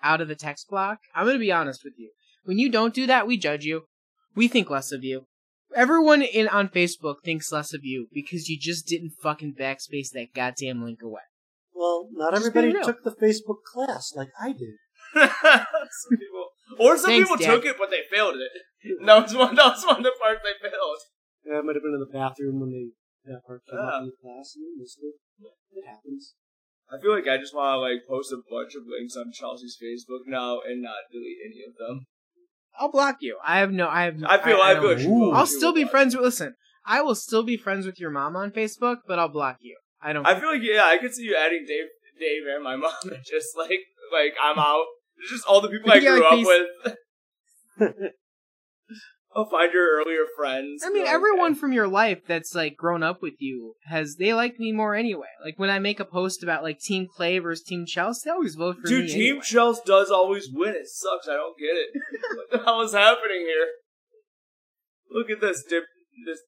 out of the text block. I'm gonna be honest with you. When you don't do that, we judge you. We think less of you. Everyone in on Facebook thinks less of you because you just didn't fucking backspace that goddamn link away. Well, not Just everybody took the Facebook class like I did. [laughs] some people, or some Thanks, people Dad. took it, but they failed it. [laughs] That was one. That was one of the parts they failed. Yeah, I might have been in the bathroom when they that part came up in the class and they missed it. It happens. I feel like I just want to like post a bunch of links on Chelsea's Facebook now and not delete any of them. I'll block you. I have no. I have. I feel- I don't- feel like you will. I'll still be friends with. Listen, I will still be friends with your mom on Facebook, but I'll block you. I don't. I feel like yeah, I could see you adding Dave, Dave and my mom, [laughs] just like like I'm out. It's just all the people I Yeah, grew like up these- with. [laughs] I'll find your earlier friends. I mean, Like, everyone from your life that's like grown up with you has they like me more anyway. Like when I make a post about like Team Clay versus Team Chelsea, they always vote for Dude, me. Dude, Team anyway. Chelsea does always win. It sucks. I don't get it. [laughs] what the hell is happening here? Look at this dip, this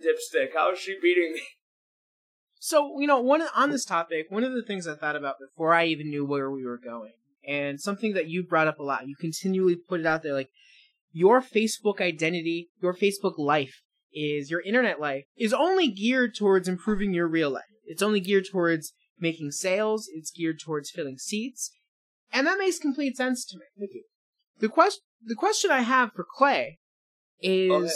dipstick. How is she beating me? So you know, one on this topic, one of the things I thought about before I even knew where we were going, and something that you brought up a lot, you continually put it out there, like your Facebook identity, your Facebook life is your internet life is only geared towards improving your real life. It's only geared towards making sales. It's geared towards filling seats, and that makes complete sense to me. Thank you. The question, the question I have for Clay is, Okay.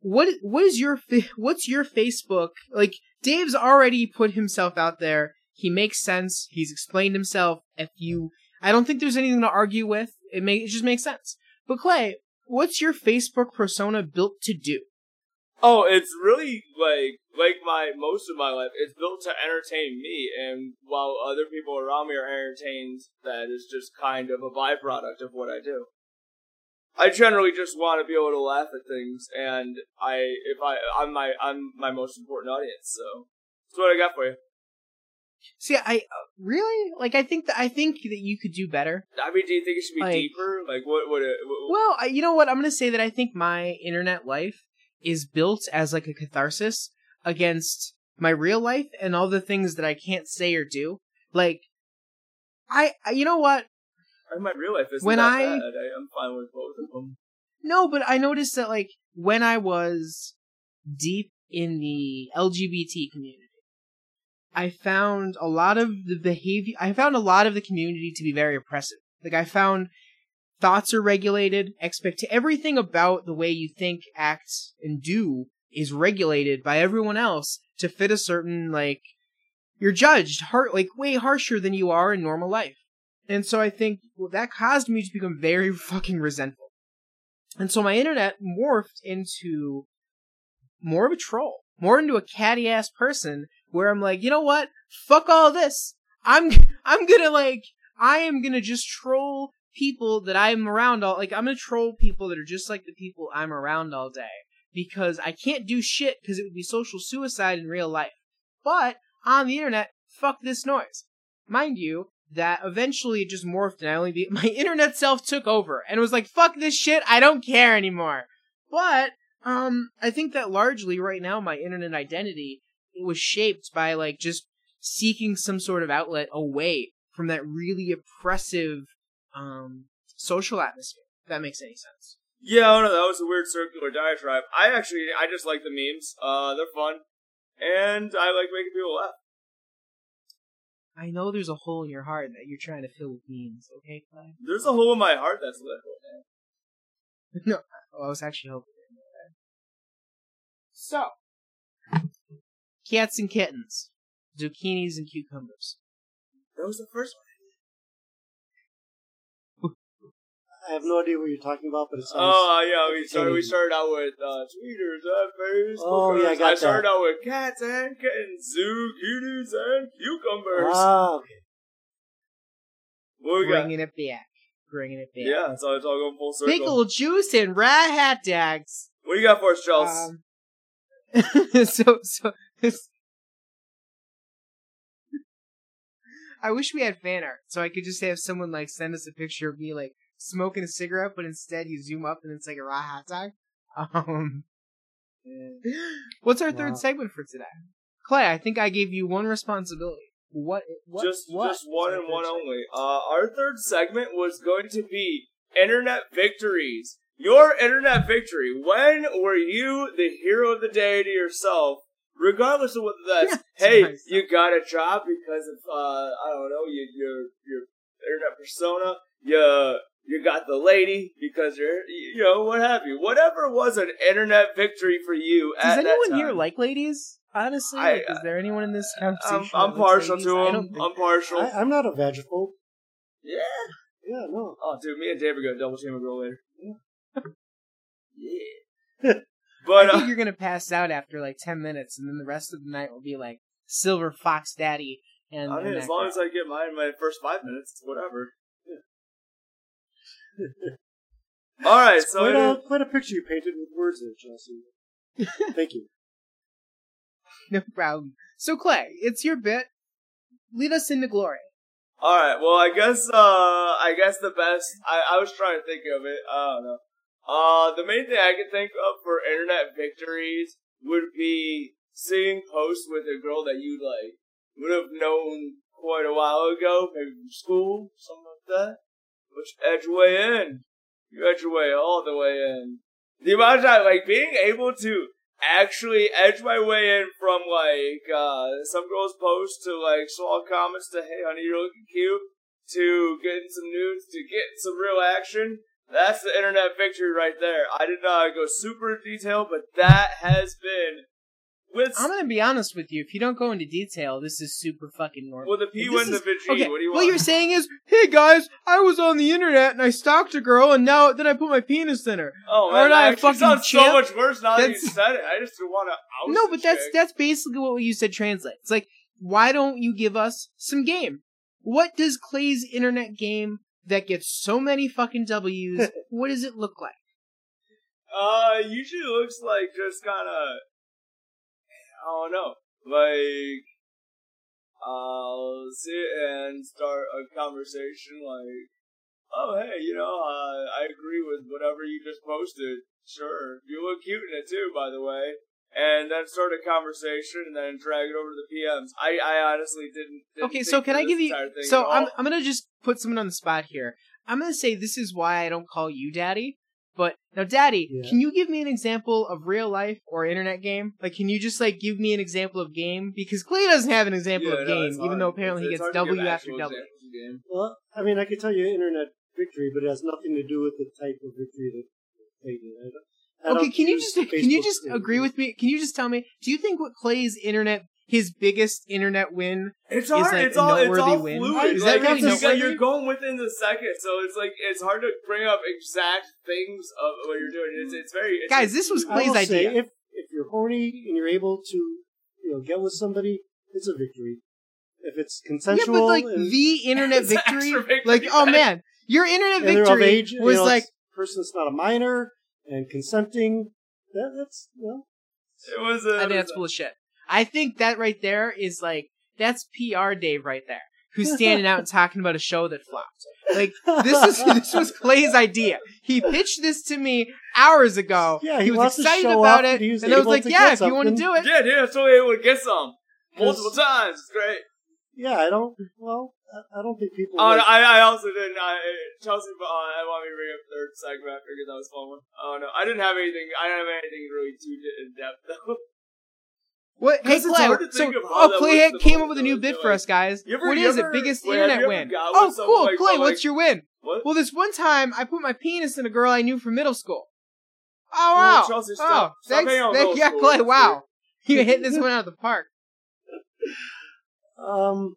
what what is your what's your Facebook like? Dave's already put himself out there. He makes sense. He's explained himself. If you, I don't think there's anything to argue with. It may it just makes sense. But Clay, what's your Facebook persona built to do? Oh, it's really like like my most of my life. It's built to entertain me, and while other people around me are entertained, that is just kind of a byproduct of what I do. I generally just want to be able to laugh at things, and I if I I'm my I'm my most important audience. So that's what I got for you. See, I uh, really like. I think that I think that you could do better. I mean, do you think it should be Like- deeper? Like what would it? What, Well, I, you know what? I'm gonna say that I think my internet life is built as like a catharsis against my real life and all the things that I can't say or do. Like I, I you know what? My real life, isn't When I- bad. I, I'm fine with both of them. No, but I noticed that like when I was deep in the LGBT community, I found a lot of the behavior. I found a lot of the community to be very oppressive. Like I found thoughts are regulated, expect everything about the way you think, act, and do is regulated by everyone else to fit a certain like you're judged hard like way harsher than you are in normal life. And so I think well, that caused me to become very [laughs] fucking resentful. And so my internet morphed into more of a troll, more into a catty ass person where I'm like, you know what? Fuck all this. I'm [laughs] I'm gonna like I am gonna just troll people that I'm around all like I'm gonna troll people that are just like the people I'm around all day because I can't do shit because it would be social suicide in real life. But on the internet, fuck this noise. Mind you, that eventually it just morphed and I only be- [laughs] my internet self took over and was like, fuck this shit, I don't care anymore. But um I think that largely right now my internet identity it was shaped by like just seeking some sort of outlet away from that really oppressive um social atmosphere. If that makes any sense. Yeah, I don't know. That was a weird circular diatribe. I actually, I just like the memes. Uh, they're fun, and I like making people laugh. I know there's a hole in your heart that you're trying to fill with memes, okay, Clay? There's a hole in my heart that's lit. man. [laughs] no, I was actually hoping. So, cats and kittens, zucchinis and cucumbers. That was the first one. I have no idea what you're talking about, but it sounds. Oh uh, yeah, we started. We started out with uh, tweeters and Facebook. Oh, yeah, I got I started that. out with cats and kittens, zucchinis and cucumbers. ah, okay. what we got? Bringing it back. Bringing it back. Yeah, it's all, it's all going full circle. Pickle juice and rat hat dogs. What do you got for us, Charles? Um, [laughs] so, so, this- I wish we had fan art so I could just have someone like send us a picture of me like smoking a cigarette, but instead you zoom up and it's like a raw hot dog. [laughs] Um, what's our Wow. third segment for today? Clay, I think I gave you one responsibility. What? what just what just one and one segment? only. Uh, our third segment was going to be internet victories. Your internet victory. When were you the hero of the day to yourself? Regardless of whether that's Yeah, hey, to myself. you got a job because of uh, I don't know, you your your internet persona, you you got the lady because you're you know what have you. Whatever was an internet victory for you Does at that anyone time. here like ladies? Honestly, I- like, is there anyone in this I'm, conversation? I'm partial ladies? to I him. don't think- I'm partial. I, I'm not a vagiphobe. yeah. Yeah, no. Oh, dude, me and Dave are gonna double team a girl later. Yeah. [laughs] but I think uh, you're gonna pass out after like ten minutes, and then the rest of the night will be like Silver Fox Daddy. And, I mean, and as long girl. as I get mine in my first five minutes, it's whatever. [laughs] All right, so quite, it a, quite a picture you painted with words there, Chelsea. [laughs] Thank you. no problem. So Clay, it's your bit. Lead us into glory. all right. Well, I guess uh, I guess the best. I, I was trying to think of it. I don't know. Uh, the main thing I could think of for internet victories would be seeing posts with a girl that you like would have known quite a while ago, maybe from school, something like that. Which edge your way in. You edge your way all the way in. The amount of time, like being able to actually edge my way in from like uh some girls post to like small comments to hey honey you're looking cute to getting some nudes to getting some real action. That's the internet victory right there. I did not go super detailed, but that has been with I'm gonna be honest with you. If you don't go into detail, this is super fucking normal. with the P This the G. Okay, What do you want? What you're saying is, hey guys, I was on the internet and I stalked a girl, and now then I put my penis in her. oh man, aren't I a that fucking sounds so much worse now that you said it. I just don't want to No, but that's chick. that's basically what you said translates. It's like, why don't you give us some game? What does Clay's internet game that gets so many fucking W's? [laughs] what does it look like? Uh, usually looks like just kind of, I don't know, like, I'll sit and start a conversation like, oh hey, you know, uh, I agree with whatever you just posted. Sure, you look cute in it too, by the way. And then start a conversation and then drag it over to the PMs. I, I honestly didn't. didn't Okay, think so can I give you? So I'm. I'm gonna just put someone on the spot here. I'm gonna say this is why I don't call you daddy. But now, daddy, Yeah. can you give me an example of real life or internet game? Like, can you just like give me an example of game? Because Clay doesn't have an example Yeah, of no, game, even hard. though apparently It's- he gets hard to give W after actual W. game. Well, I mean, I could tell you internet victory, but it has nothing to do with the type of victory that they did. I don't- I Okay, can you use just can you just to- agree with me? Can you just tell me? Do you think what Clay's internet, his biggest internet win? It's is, like, it's all. It's noteworthy all win? fluid. Is like, that really you got, noteworthy? you're going within the second, so it's like it's hard to bring up exact things of what you're doing. It's it's very. It's Guys, this was I Clay's will say, idea. if if you're horny and you're able to, you know, get with somebody, it's a victory. If it's consensual, Yeah, consensual, but like the internet [laughs] victory, victory, like oh man. man, your internet and victory age, you was know, like it's a person that's not a minor and consenting. That, that's you know, It was. A, I think that's full of shit. I think that right there is like that's PR Dave right there, who's [laughs] standing out and talking about a show that flopped. Like this is [laughs] this was Clay's idea. He pitched this to me hours ago. Yeah, he, he was wants to excited show about off it, that he was and I was like, "Yeah, get if you want to do it, Yeah, dude, I'm so able to get some multiple times. It's great. yeah. I don't. Well, I, don't think people. Oh, like- no, I, I also didn't. I, Chelsea, uh, I want me to bring up third segment. I figured that was a fun one. Oh no, I didn't have anything. I didn't have anything really too in depth [laughs] though. What? Hey, Clay. So, think of how oh, Clay works had- the came up with a new bid bit for us, guys. Ever- what is ever- it? Biggest wait, internet win. Oh, cool, like, Clay. from, What's like- your win? What? Well, this one time I put my penis in a girl I knew from middle school. Oh wow! Chelsea, oh, stop. Stop thanks, thank, yeah. Clay. Wow, you hit this one out of the park. [laughs] um,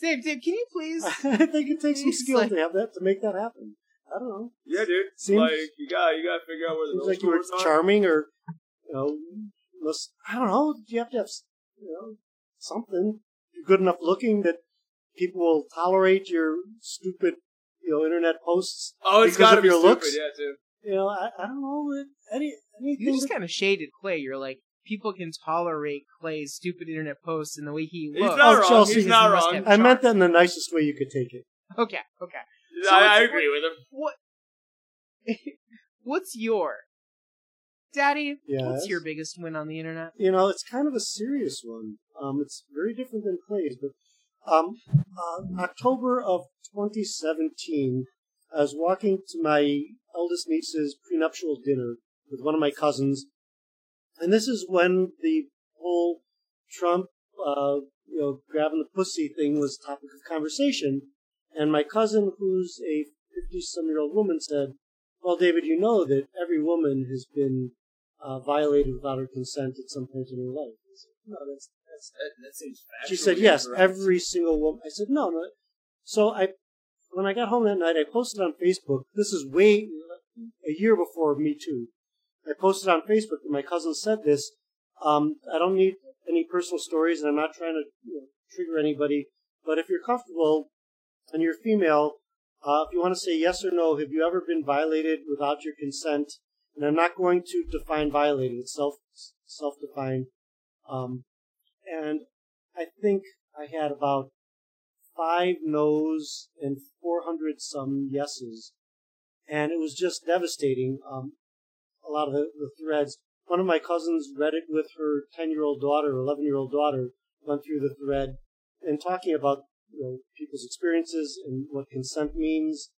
Dave, Dave, can you please? [laughs] I think it takes some skill like- to have that to make that happen. I don't know. Yeah, dude. Seems- like you got you got to figure out where the Seems like you were schoolers are. charming, or you know, must I don't know. You have to have you know something. You're good enough looking that people will tolerate your stupid you know internet posts. Oh, it's got to be your stupid. looks? Yeah, too. You know, I, I don't know any anything. You just kind of shaded Clay. You're like, people can tolerate Clay's stupid internet posts and the way he looks. He's looks. not Oh, wrong. Chelsea, He's not wrong. have- I meant that in the nicest way you could take it. Okay, okay. So I, I what's- agree with him. What? [laughs] What's your, Daddy? Yes. What's your biggest win on the internet? You know, it's kind of a serious one. Um, it's very different than Clay's, but um, uh, October of 2017, I was walking to my eldest niece's prenuptial dinner with one of my cousins, and this is when the whole Trump, uh, you know, grabbing the pussy thing was topic of conversation, and my cousin, who's a 50-some-year-old woman, said, "Well, David, you know that every woman has been uh, violated without her consent at some point in her life." Said, no, that's that's That, that seems she said, yes, every single woman. I said, no, no. So I, when I got home that night, I posted on Facebook. This is way, a year before Me Too. I posted on Facebook that my cousin said this. Um, I don't need any personal stories, and I'm not trying to you know, trigger anybody. But if you're comfortable and you're female, uh, if you want to say yes or no, have you ever been violated without your consent? And I'm not going to define violated; it's self self defined. Um, and I think I had about five no's and 400 some yeses. And it was just devastating. Um, a lot of the, the threads. One of my cousins read it with her 10 year old daughter, 11 year old daughter, went through the thread and talking about you know, people's experiences and what consent means.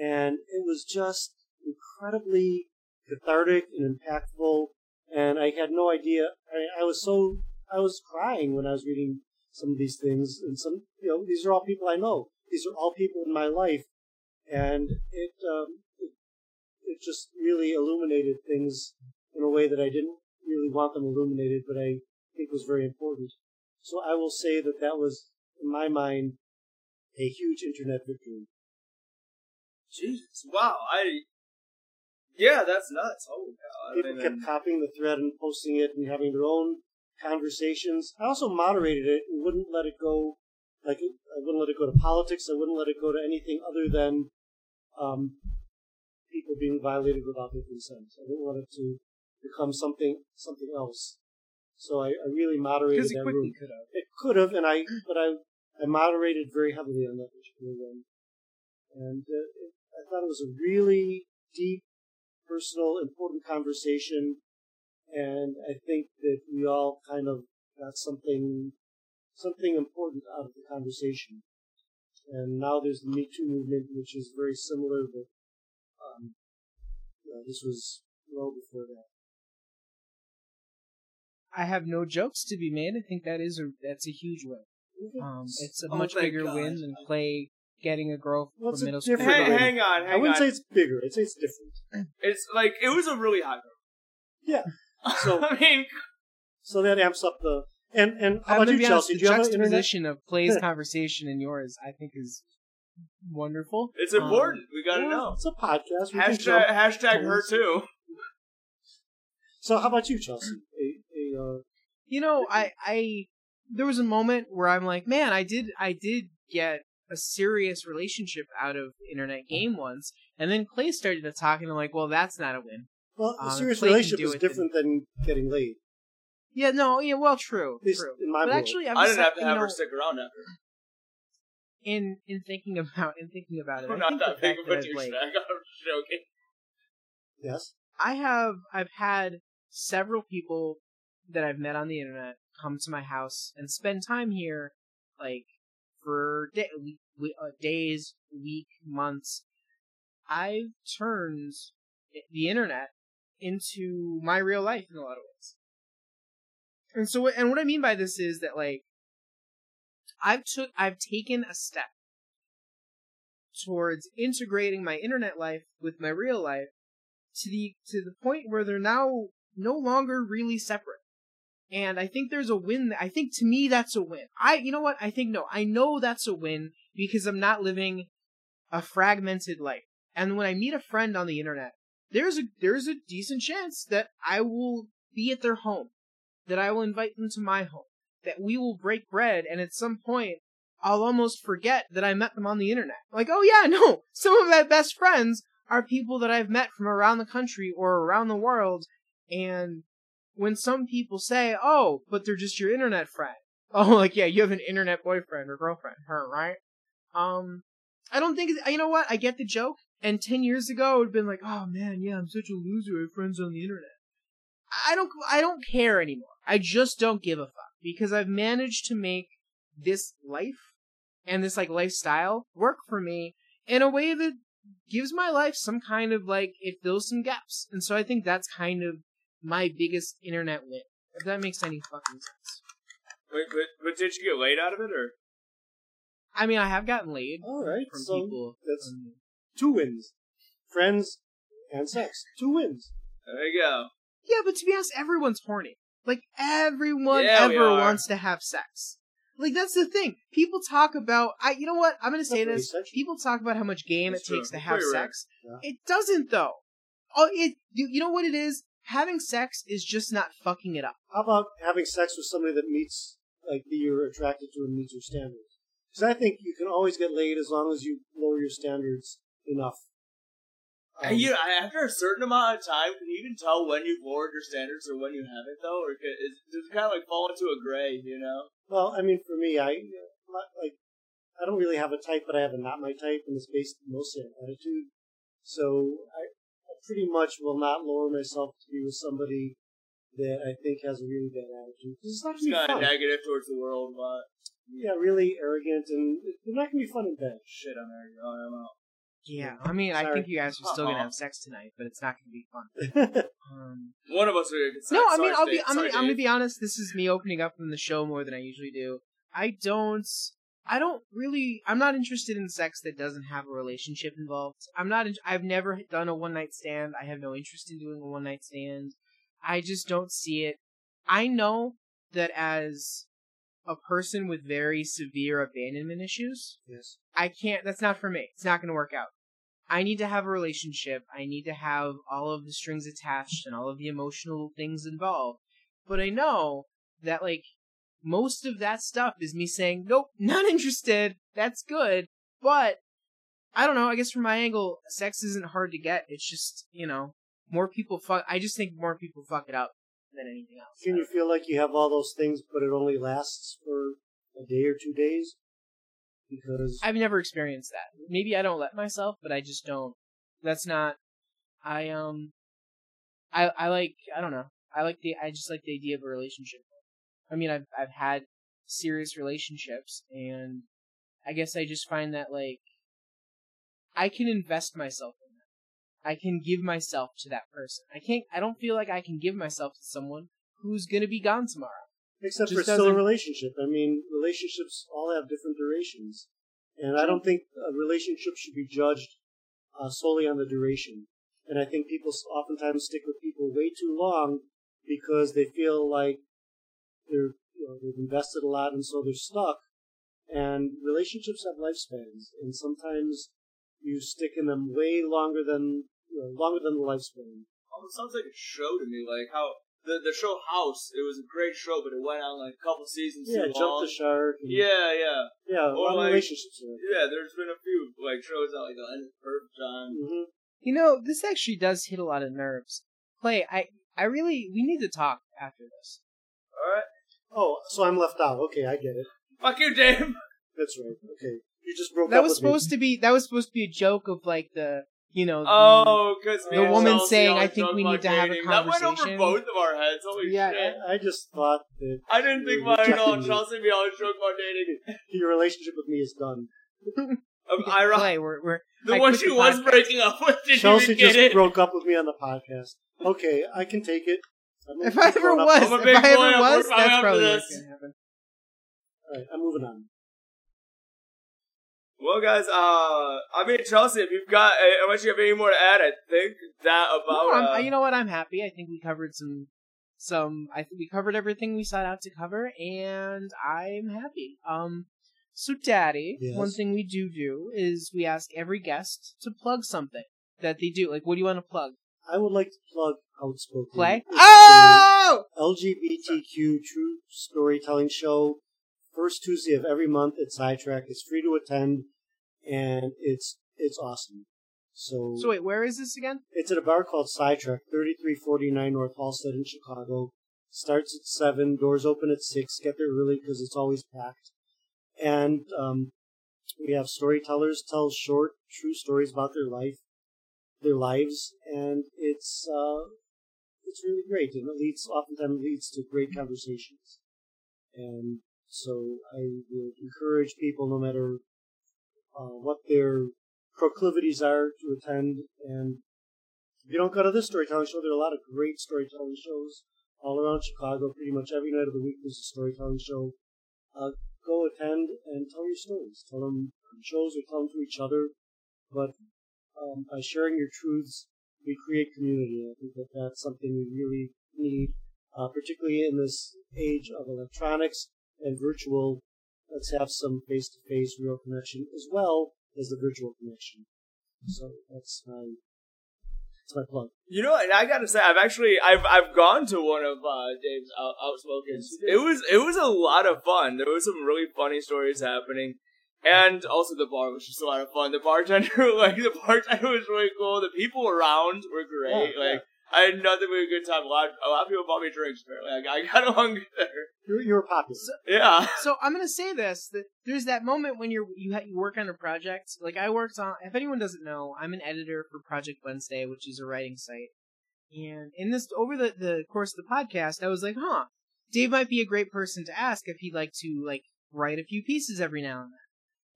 And it was just incredibly cathartic and impactful. And I had no idea. I, I was so I was crying when I was reading some of these things, and some you know these are all people I know. These are all people in my life, and it um, it, just really illuminated things in a way that I didn't really want them illuminated, but I think was very important. So I will say that that was, in my mind, a huge internet victory. Jesus, wow, I. Yeah, that's nuts. Cow! I People mean, kept copying the thread and posting it and having their own conversations. I also moderated it and wouldn't let it go. Like I wouldn't let it go to politics. I wouldn't let it go to anything other than um, people being violated without their consent. I didn't want it to become something something else. So I, I really moderated that room. could have. It could have, and I but I I moderated very heavily on that particular one, and uh, it, I thought it was a really deep, personal, important conversation, and I think that we all kind of got something something important out of the conversation. And now there's the Me Too movement, which is very similar, but um, you know, this was well before that. I have no jokes to be made. I think that is a that's a huge win. Um, it's a Oh, much bigger God. win than Clay getting a girl Well, it's from middle school. Hang, hang on, hang I wouldn't on. say it's bigger. I'd say it's different. it's like it was a really hot girl. Yeah. [laughs] So I mean, so that amps up the and and how I'm about you, be honest, Chelsea? the Do you have an internet? juxtaposition of Clay's conversation and yours, I think, is wonderful. it's Um, important. we gotta Well, know. It's a podcast. We Hashtag, hashtag her too. So how about you, Chelsea? A, a uh, you know, I I there was a moment where I'm like, man, I did I did get a serious relationship out of internet game once, and then Clay started to talk, and I'm like, well, that's not a win. well, a Um, serious Clay relationship is it different than getting laid. Yeah, no, yeah, well, true, true. in my But world. actually, I'm I didn't have to you have know, her stick around after. In in thinking about in thinking about it. I'm I not that big fact of that a I've, like. [laughs] I'm joking. Yes. I have I've had several people that I've met on the internet come to my house and spend time here, like for day, we, we, uh, days, week, months. I've turned the internet into my real life in a lot of ways. And so, and what I mean by this is that like, I've took, I've taken a step towards integrating my internet life with my real life to the to the point where they're now no longer really separate. And I think there's a win. I think to me that's a win. I you know what? I think no. I know that's a win because I'm not living a fragmented life. And when I meet a friend on the internet, there's a there's a decent chance that I will be at their home, that I will invite them to my home, that we will break bread, and at some point I'll almost forget that I met them on the internet. Like, oh yeah, [laughs] no, some of my best friends are people that I've met from around the country or around the world, and when some people say, "Oh, but they're just your internet friend," [laughs] oh, like yeah, you have an internet boyfriend or girlfriend, her, right? Um, I don't think you know what. I get the joke, and ten years ago, it would have been like, "Oh man, yeah, I'm such a loser. I have friends on the internet." I don't, I don't care anymore. I just don't give a fuck because I've managed to make this life and this like lifestyle work for me in a way that gives my life some kind of like it fills some gaps. And so I think that's kind of my biggest internet win. If that makes any fucking sense. Wait, but, but did you get laid out of it, or I mean, I have gotten laid All right. from So people. that's um, two wins: friends and sex. Two wins. there you go. yeah, but to be honest, everyone's horny. Like everyone Yeah, ever wants to have sex. Like that's the thing. People talk about. I. You know what? I'm gonna say this. very. People talk about how much game That's it takes true. to have Very sex. Yeah. It doesn't though. Oh, it. You, you know what it is? Having sex is just not fucking it up. How about having sex with somebody that meets, like, that you're attracted to and meets your standards? Because I think you can always get laid as long as you lower your standards enough. Um, and you, know, after a certain amount of time, can you even tell when you've lowered your standards or when you haven't, though? Or could- is, does it kind of like fall into a gray, you know? Well, I mean, for me, I like I don't really have a type, but I have a not my type, and it's based mostly on attitude. So I, I pretty much will not lower myself to be with somebody that I think has a really bad attitude. 'Cause it's not gonna kind be of fun. negative towards the world, but Yeah, really arrogant, and they're not gonna be fun in bed. shit, I'm. Oh, I'm out. Yeah, I mean, I Sorry. think you guys are still gonna Uh-uh. have sex tonight, but it's not gonna be fun. [laughs] Um, One of us are gonna get no, I sorry, mean, I'll be, Dave. I'm, Sorry, gonna, I'm gonna Dave. be honest. This is me opening up from the show more than I usually do. I don't, I don't really, I'm not interested in sex that doesn't have a relationship involved. I'm not, in- I've never done a one night stand. I have no interest in doing a one night stand. I just don't see it. I know that as a person with very severe abandonment issues, yes. I can't. That's not for me. It's not going to work out. I need to have a relationship. I need to have all of the strings attached and all of the emotional things involved. But I know that like most of that stuff is me saying, "Nope, [laughs] not interested." That's good, but I don't know. I guess from my angle, sex isn't hard to get. It's just you know more people fuck. I just think more people fuck it up than anything else. Can you feel like you have all those things, but it only lasts for a day or two days? Because I've never experienced that. Maybe I don't let myself, but I just don't. That's not. I um. I I like I don't know. I like the I just like the idea of a relationship. I mean, I've I've had serious relationships, and I guess I just find that like I can invest myself in that. I can give myself to that person. I can't. I don't feel like I can give myself to someone who's gonna be gone tomorrow. Except Just for still a relationship. I mean, relationships all have different durations. And I don't think a relationship should be judged uh, solely on the duration. And I think people oftentimes stick with people way too long because they feel like they're, you know, they've invested a lot and so they're stuck. And relationships have lifespans. And sometimes you stick in them way longer than, you know, longer than the lifespan. Oh, it sounds like a show to me. Like how the the show House, it was a great show, but it went on like a couple seasons Yeah, too jump long. the shark. And, yeah, yeah, yeah, a Or lot of like- relationships. Yeah. There's been a few like shows that like the end of perfect time. hmm You know, this actually does hit a lot of nerves. Clay, I I really we need to talk after this. All right, Oh, so I'm left out. Okay, I get it. fuck you, Dave. That's right. Okay, you just broke That up was with me. supposed to be that was supposed to be a joke of like the you know the- Oh, because The woman saying, "I think we need to have a conversation." That went over both of our heads. Holy Yeah, shit! I, I just thought that I didn't think You're mine at all. [laughs] rejecting me. Chelsea be always joke about dating. your relationship with me is done. Um, [laughs] I, Clay, we're, we're the I one she the was podcast. breaking up with didn't Chelsea even just it. broke up with me on the podcast. Okay, I can take it. If I ever was, if I ever was, working my way that's probably this. what's gonna happen. All right, I'm moving on. Well, guys, uh, I mean, Chelsea, if you've got, uh, unless you have any more to add, I think that about, No, uh, you know what? I'm happy. I think we covered some, some. I think we covered everything we set out to cover, and I'm happy. Um, so, Daddy, Yes? one thing we do do is we ask every guest to plug something that they do. Like, what do you want to plug? I would like to plug Outspoken. Play. It's Oh! LGBTQ true storytelling show. First Tuesday of every month at Sidetrack. It's free to attend, and it's it's awesome. So, So wait, where is this again? It's at a bar called Sidetrack, 3349 North Halsted in Chicago. Starts at 7, doors open at 6. Get there early because it's always packed. And um, we have storytellers tell short, true stories about their life, their lives, and it's uh, it's really great. And it leads, oftentimes leads to great conversations. And so I would encourage people, no matter uh, what their proclivities are to attend. And if you don't go to this storytelling show, there are a lot of great storytelling shows all around Chicago. Pretty much every night of the week there's a storytelling show. Uh, go attend and tell your stories. Tell them shows or tell them to each other. But um, by sharing your truths, we create community. I think that that's something we really need, uh, particularly in this age of electronics and virtual. Let's have some face-to-face real connection as well as the virtual connection. So that's my that's my plug. You know, and I gotta say, I've actually, I've, I've gone to one of uh, Dave's out, outspoken. Yes, you did. It was, it was a lot of fun. There was some really funny stories happening, and also the bar was just a lot of fun. The bartender, [laughs] like the bartender, was really cool. The people around were great. Yeah, like I had nothing but a good time. A lot, a lot of people bought me drinks. Apparently, I, I got [laughs] along good there. You you were popular. Yeah. So I'm gonna say this: that there's that moment when you're you ha- you work on a project. Like I worked on. If anyone doesn't know, I'm an editor for Project Wednesday, which is a writing site. And in this over the the course of the podcast, I was like, huh, Dave might be a great person to ask if he'd like to like write a few pieces every now and then.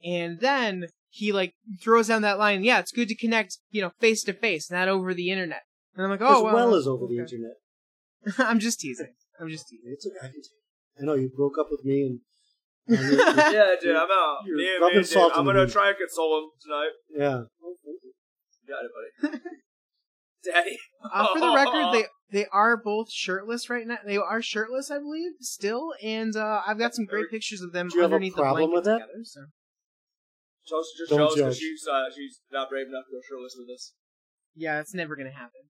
And then he like throws down that line, yeah, it's good to connect, you know, face to face, not over the internet. And I'm like, oh, as well, well, as over the internet. [laughs] I'm just teasing. I'm just teasing. It's okay. I, can take it. I know you broke up with me, and [laughs] uh, you're- you're- Yeah, dude, I'm out. You're Me and me and Dave, salt in I'm gonna wound. try and console him tonight. yeah. Got it, buddy. [laughs] Daddy. Uh, for the record, they they are both shirtless right now. They are shirtless, I believe, still, and uh, I've got some great pictures of them Do you have a underneath problem the with blanket that? together. So. Chelsea just Don't jealous because judge. she's uh, she's not brave enough to go shirtless with us. Yeah, it's never gonna happen.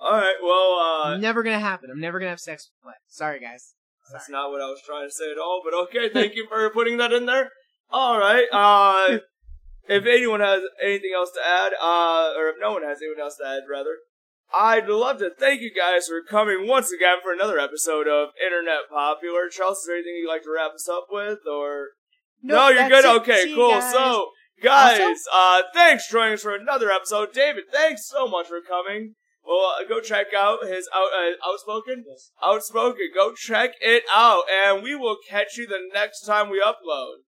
All right, well, uh, never gonna happen. I'm never gonna have sex with Clay. Sorry, guys. that's not what I was trying to say at all. But okay, thank you for putting that in there. All right, uh, if anyone has anything else to add, uh, or if no one has anything else to add, rather, I'd love to thank you guys for coming once again for another episode of Internet Popular. Charles, is there anything you'd like to wrap us up with, or? Nope, no, you're good. it. Okay, See cool. guys. So, guys, Also- uh, thanks for joining us for another episode. David, thanks so much for coming. Well, go check out his out, uh, outspoken, Yes. outspoken. Go check it out, and we will catch you the next time we upload.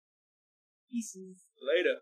Pieces. Later.